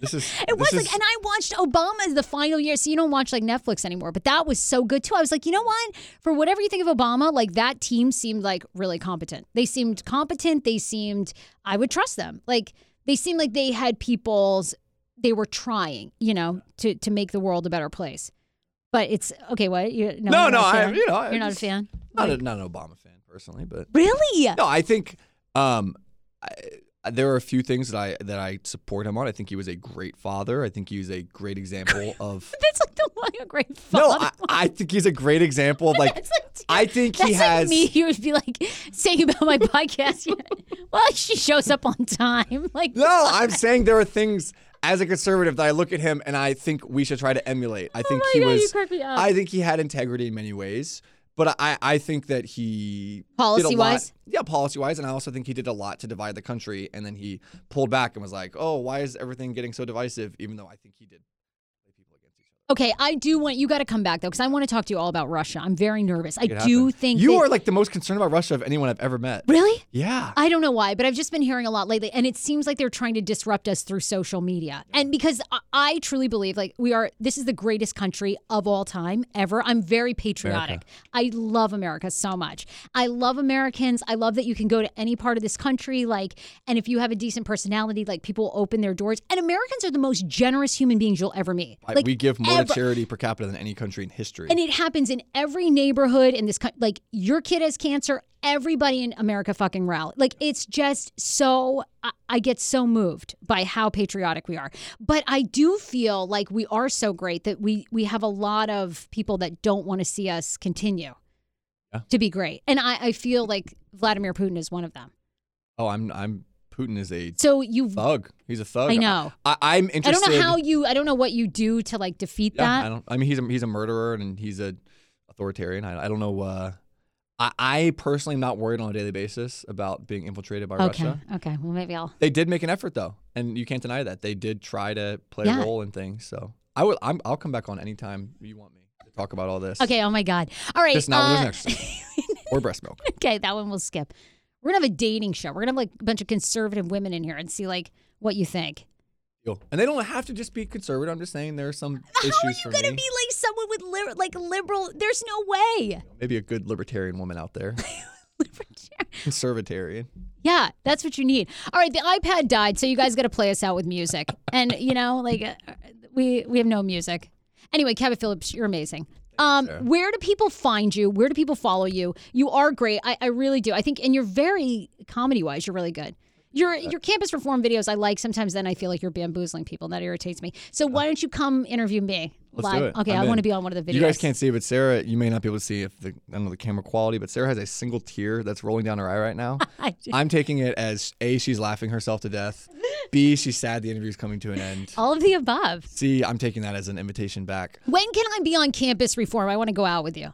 this is It was this like, is- and I watched Obama the final year. So you don't watch like Netflix anymore, but that was so good too. I was like, you know what? For whatever you think of Obama, like that team seemed like really competent. They seemed competent. They seemed, I would trust them. Like they seemed like they had people's, they were trying, you know, to to make the world a better place. But it's okay. What? You, no, No, no, I- you know, I you're not a fan. not a, not an Obama fan personally, but really? No, I think um, I, there are a few things that I that I support him on. I think he was a great father. I think he was a great example *laughs* of. *laughs* That's like the one a great no, father. I, I think he's a great example of like. Like- I think That's he like has. me. You would be like saying about my podcast. *laughs* well, she shows up on time. Like No, I'm saying there are things as a conservative that I look at him and I think we should try to emulate. I oh think Oh my he God, was. crack me up. I think he had integrity in many ways, but I I think that he did a lot- Policy-wise? Yeah, policy wise, and I also think he did a lot to divide the country, and then he pulled back and was like, "Oh, why is everything getting so divisive?" Even though I think he did play people against each other. Okay, I do want you got to come back though because I want to talk to you all about Russia. I'm very nervous. I it do think you that- are like the most concerned about Russia of anyone I've ever met. really. Yeah. I don't know why, but I've just been hearing a lot lately, and it seems like they're trying to disrupt us through social media. And because I, I truly believe, like, we are, this is the greatest country of all time ever. I'm very patriotic. I love America so much. I love Americans. I love that you can go to any part of this country, like, and if you have a decent personality, like, people open their doors. And Americans are the most generous human beings you'll ever meet. Like, we give more to charity per capita than any country in history. And it happens in every neighborhood in this country. Like your kid has cancer, everybody in America fucking rally. Like it's just so. I, I get so moved by how patriotic we are. But I do feel like we are so great that we we have a lot of people that don't want to see us continue Yeah. to be great. And I, I feel like Vladimir Putin is one of them. oh, I'm I'm Putin is a So you. thug. He's a thug. I know. I, I'm interested. I don't know how you. I don't know what you do to like defeat Yeah, that. I don't. I mean, he's a he's a murderer and he's a authoritarian. I, I don't know. Uh, I I personally am not worried on a daily basis about being infiltrated by okay. Russia. Okay. Well, maybe I'll. They did make an effort though, and you can't deny that they did try to play Yeah. a role in things. So I will. I'm, I'll come back on anytime you want me to talk about all this. Okay. Oh my God. All right. Just not uh, exercise *laughs* or breast milk. Okay, that one we'll skip. We're gonna have a dating show. We're gonna have like a bunch of conservative women in here and see like what you think. And they don't have to just be conservative. I'm just saying there are some issues *laughs* How are you for gonna me. be like someone with li- like liberal? There's no way. Maybe a good libertarian woman out there, *laughs* Libertarian conservatarian. Yeah, that's what you need. All right, the iPad died, so you guys got to play us out with music. And you know, like uh, we we have no music. Anyway, Cabot Phillips, you're amazing. Um, where do people find you? Where do people follow you? You are great. I, I really do. I think, and you're very comedy wise. You're really good. Your your campus reform videos I like. Sometimes then I feel like you're bamboozling people. That irritates me. So why don't you come interview me Let's live? do it. Okay, I'm I want to be on one of the videos. You guys can't see, but Sarah, you may not be able to see if the I don't know the camera quality, but Sarah has a single tear that's rolling down her eye right now. *laughs* I do. I'm taking it as a she's laughing herself to death. B she's sad the interview's coming to an end. *laughs* All of the above. C I'm taking that as an invitation back. When can I be on campus reform? I want to go out with you.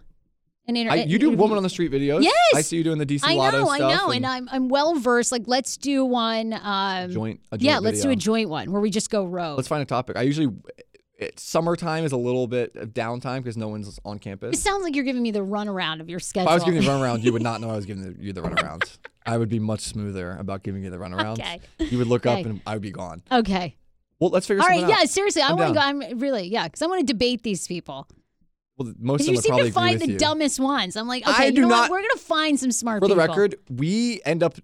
And inter- I, you do woman on the street videos. Yes! I see you doing the DC I Lotto know, I know, and I'm I'm well versed. Like, let's do one. Um, joint, joint yeah, let's do a joint one where we just go rogue. Let's find a topic. I usually it, summertime is a little bit of downtime because no one's on campus. It sounds like you're giving me the runaround of your schedule. If I was giving you the runaround, you would not know I was *laughs* giving the, you the runaround. I would be much smoother about giving you the runaround. Okay. You would look Okay. up and I would be gone. okay. Well, let's figure All right. something Yeah. out. Seriously, I I'm want to go. I'm really yeah, because I want to debate these people. Well, most of them you seem to find the you. dumbest ones. I'm like, I okay, you do know what? We're gonna find some smart For the record, we end up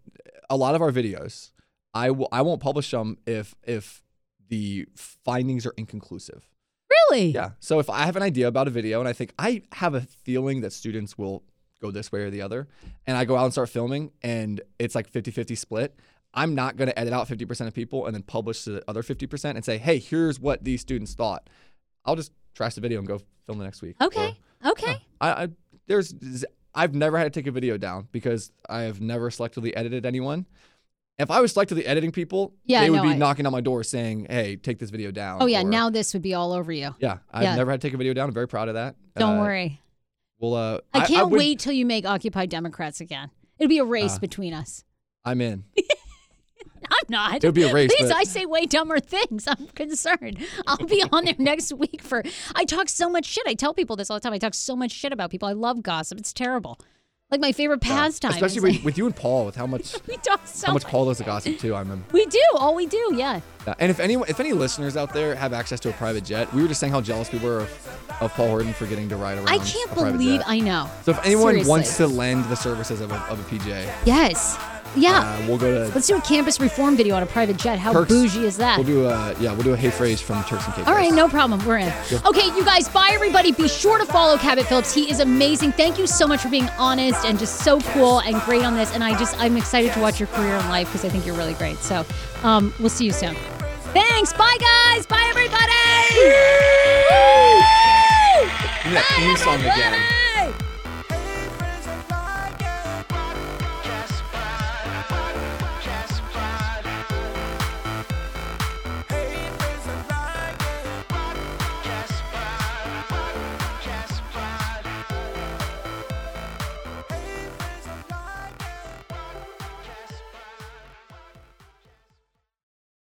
a lot of our videos. I will. I won't publish them if if the findings are inconclusive. Really? Yeah. So if I have an idea about a video and I think I have a feeling that students will go this way or the other, and I go out and start filming and it's like 50 50 split, I'm not going to edit out 50% of people and then publish the other 50% and say, hey, here's what these students thought. I'll just trash the video and go film the next week. Okay. Or- Okay. I, I there's I've never had to take a video down because I have never selectively edited anyone. If I was selectively editing people, Yeah, they would no, be I- knocking on my door saying, "Hey, take this video down." Oh yeah. or- Now this would be all over you. yeah, I've Yeah. never had to take a video down. I'm very proud of that. Don't Uh, worry. Well, uh, I can't would- wait till you make Occupy Democrats again. It'll be a race Uh, between us. I'm in. *laughs* *laughs* I'm not. It'll be a race, Please, but- I say way dumber things. *laughs* I'm concerned. I'll be on there *laughs* next week for. I talk so much shit. I tell people this all the time. I talk so much shit about people. I love gossip. It's terrible. Like my favorite pastime. Especially with, like- with you and Paul, with how much we talk so how much Paul does the gossip too. I'm. We do. All we do. Yeah. Yeah. And if anyone, if any listeners out there have access to a private jet, we were just saying how jealous we were of, of Paul Horton for getting to ride around. I can't believe. I know. So if anyone Seriously. wants to lend the services of a, of a PJ, Yes. Yeah. uh, we'll go to. Let's do a campus reform video on a private jet. How Turks- bougie is that? We'll do a yeah. We'll do a Hey Frase from Turks and Caicos. All right, no problem. We're in. Okay, you guys, bye everybody. Be sure to follow Cabot Phillips. He is amazing. Thank you so much for being honest and just so cool and great on this. And I just, I'm excited to watch your career in life because I think you're really great. So um, we'll see you soon. Thanks. Bye, guys. Bye, everybody. That theme song again.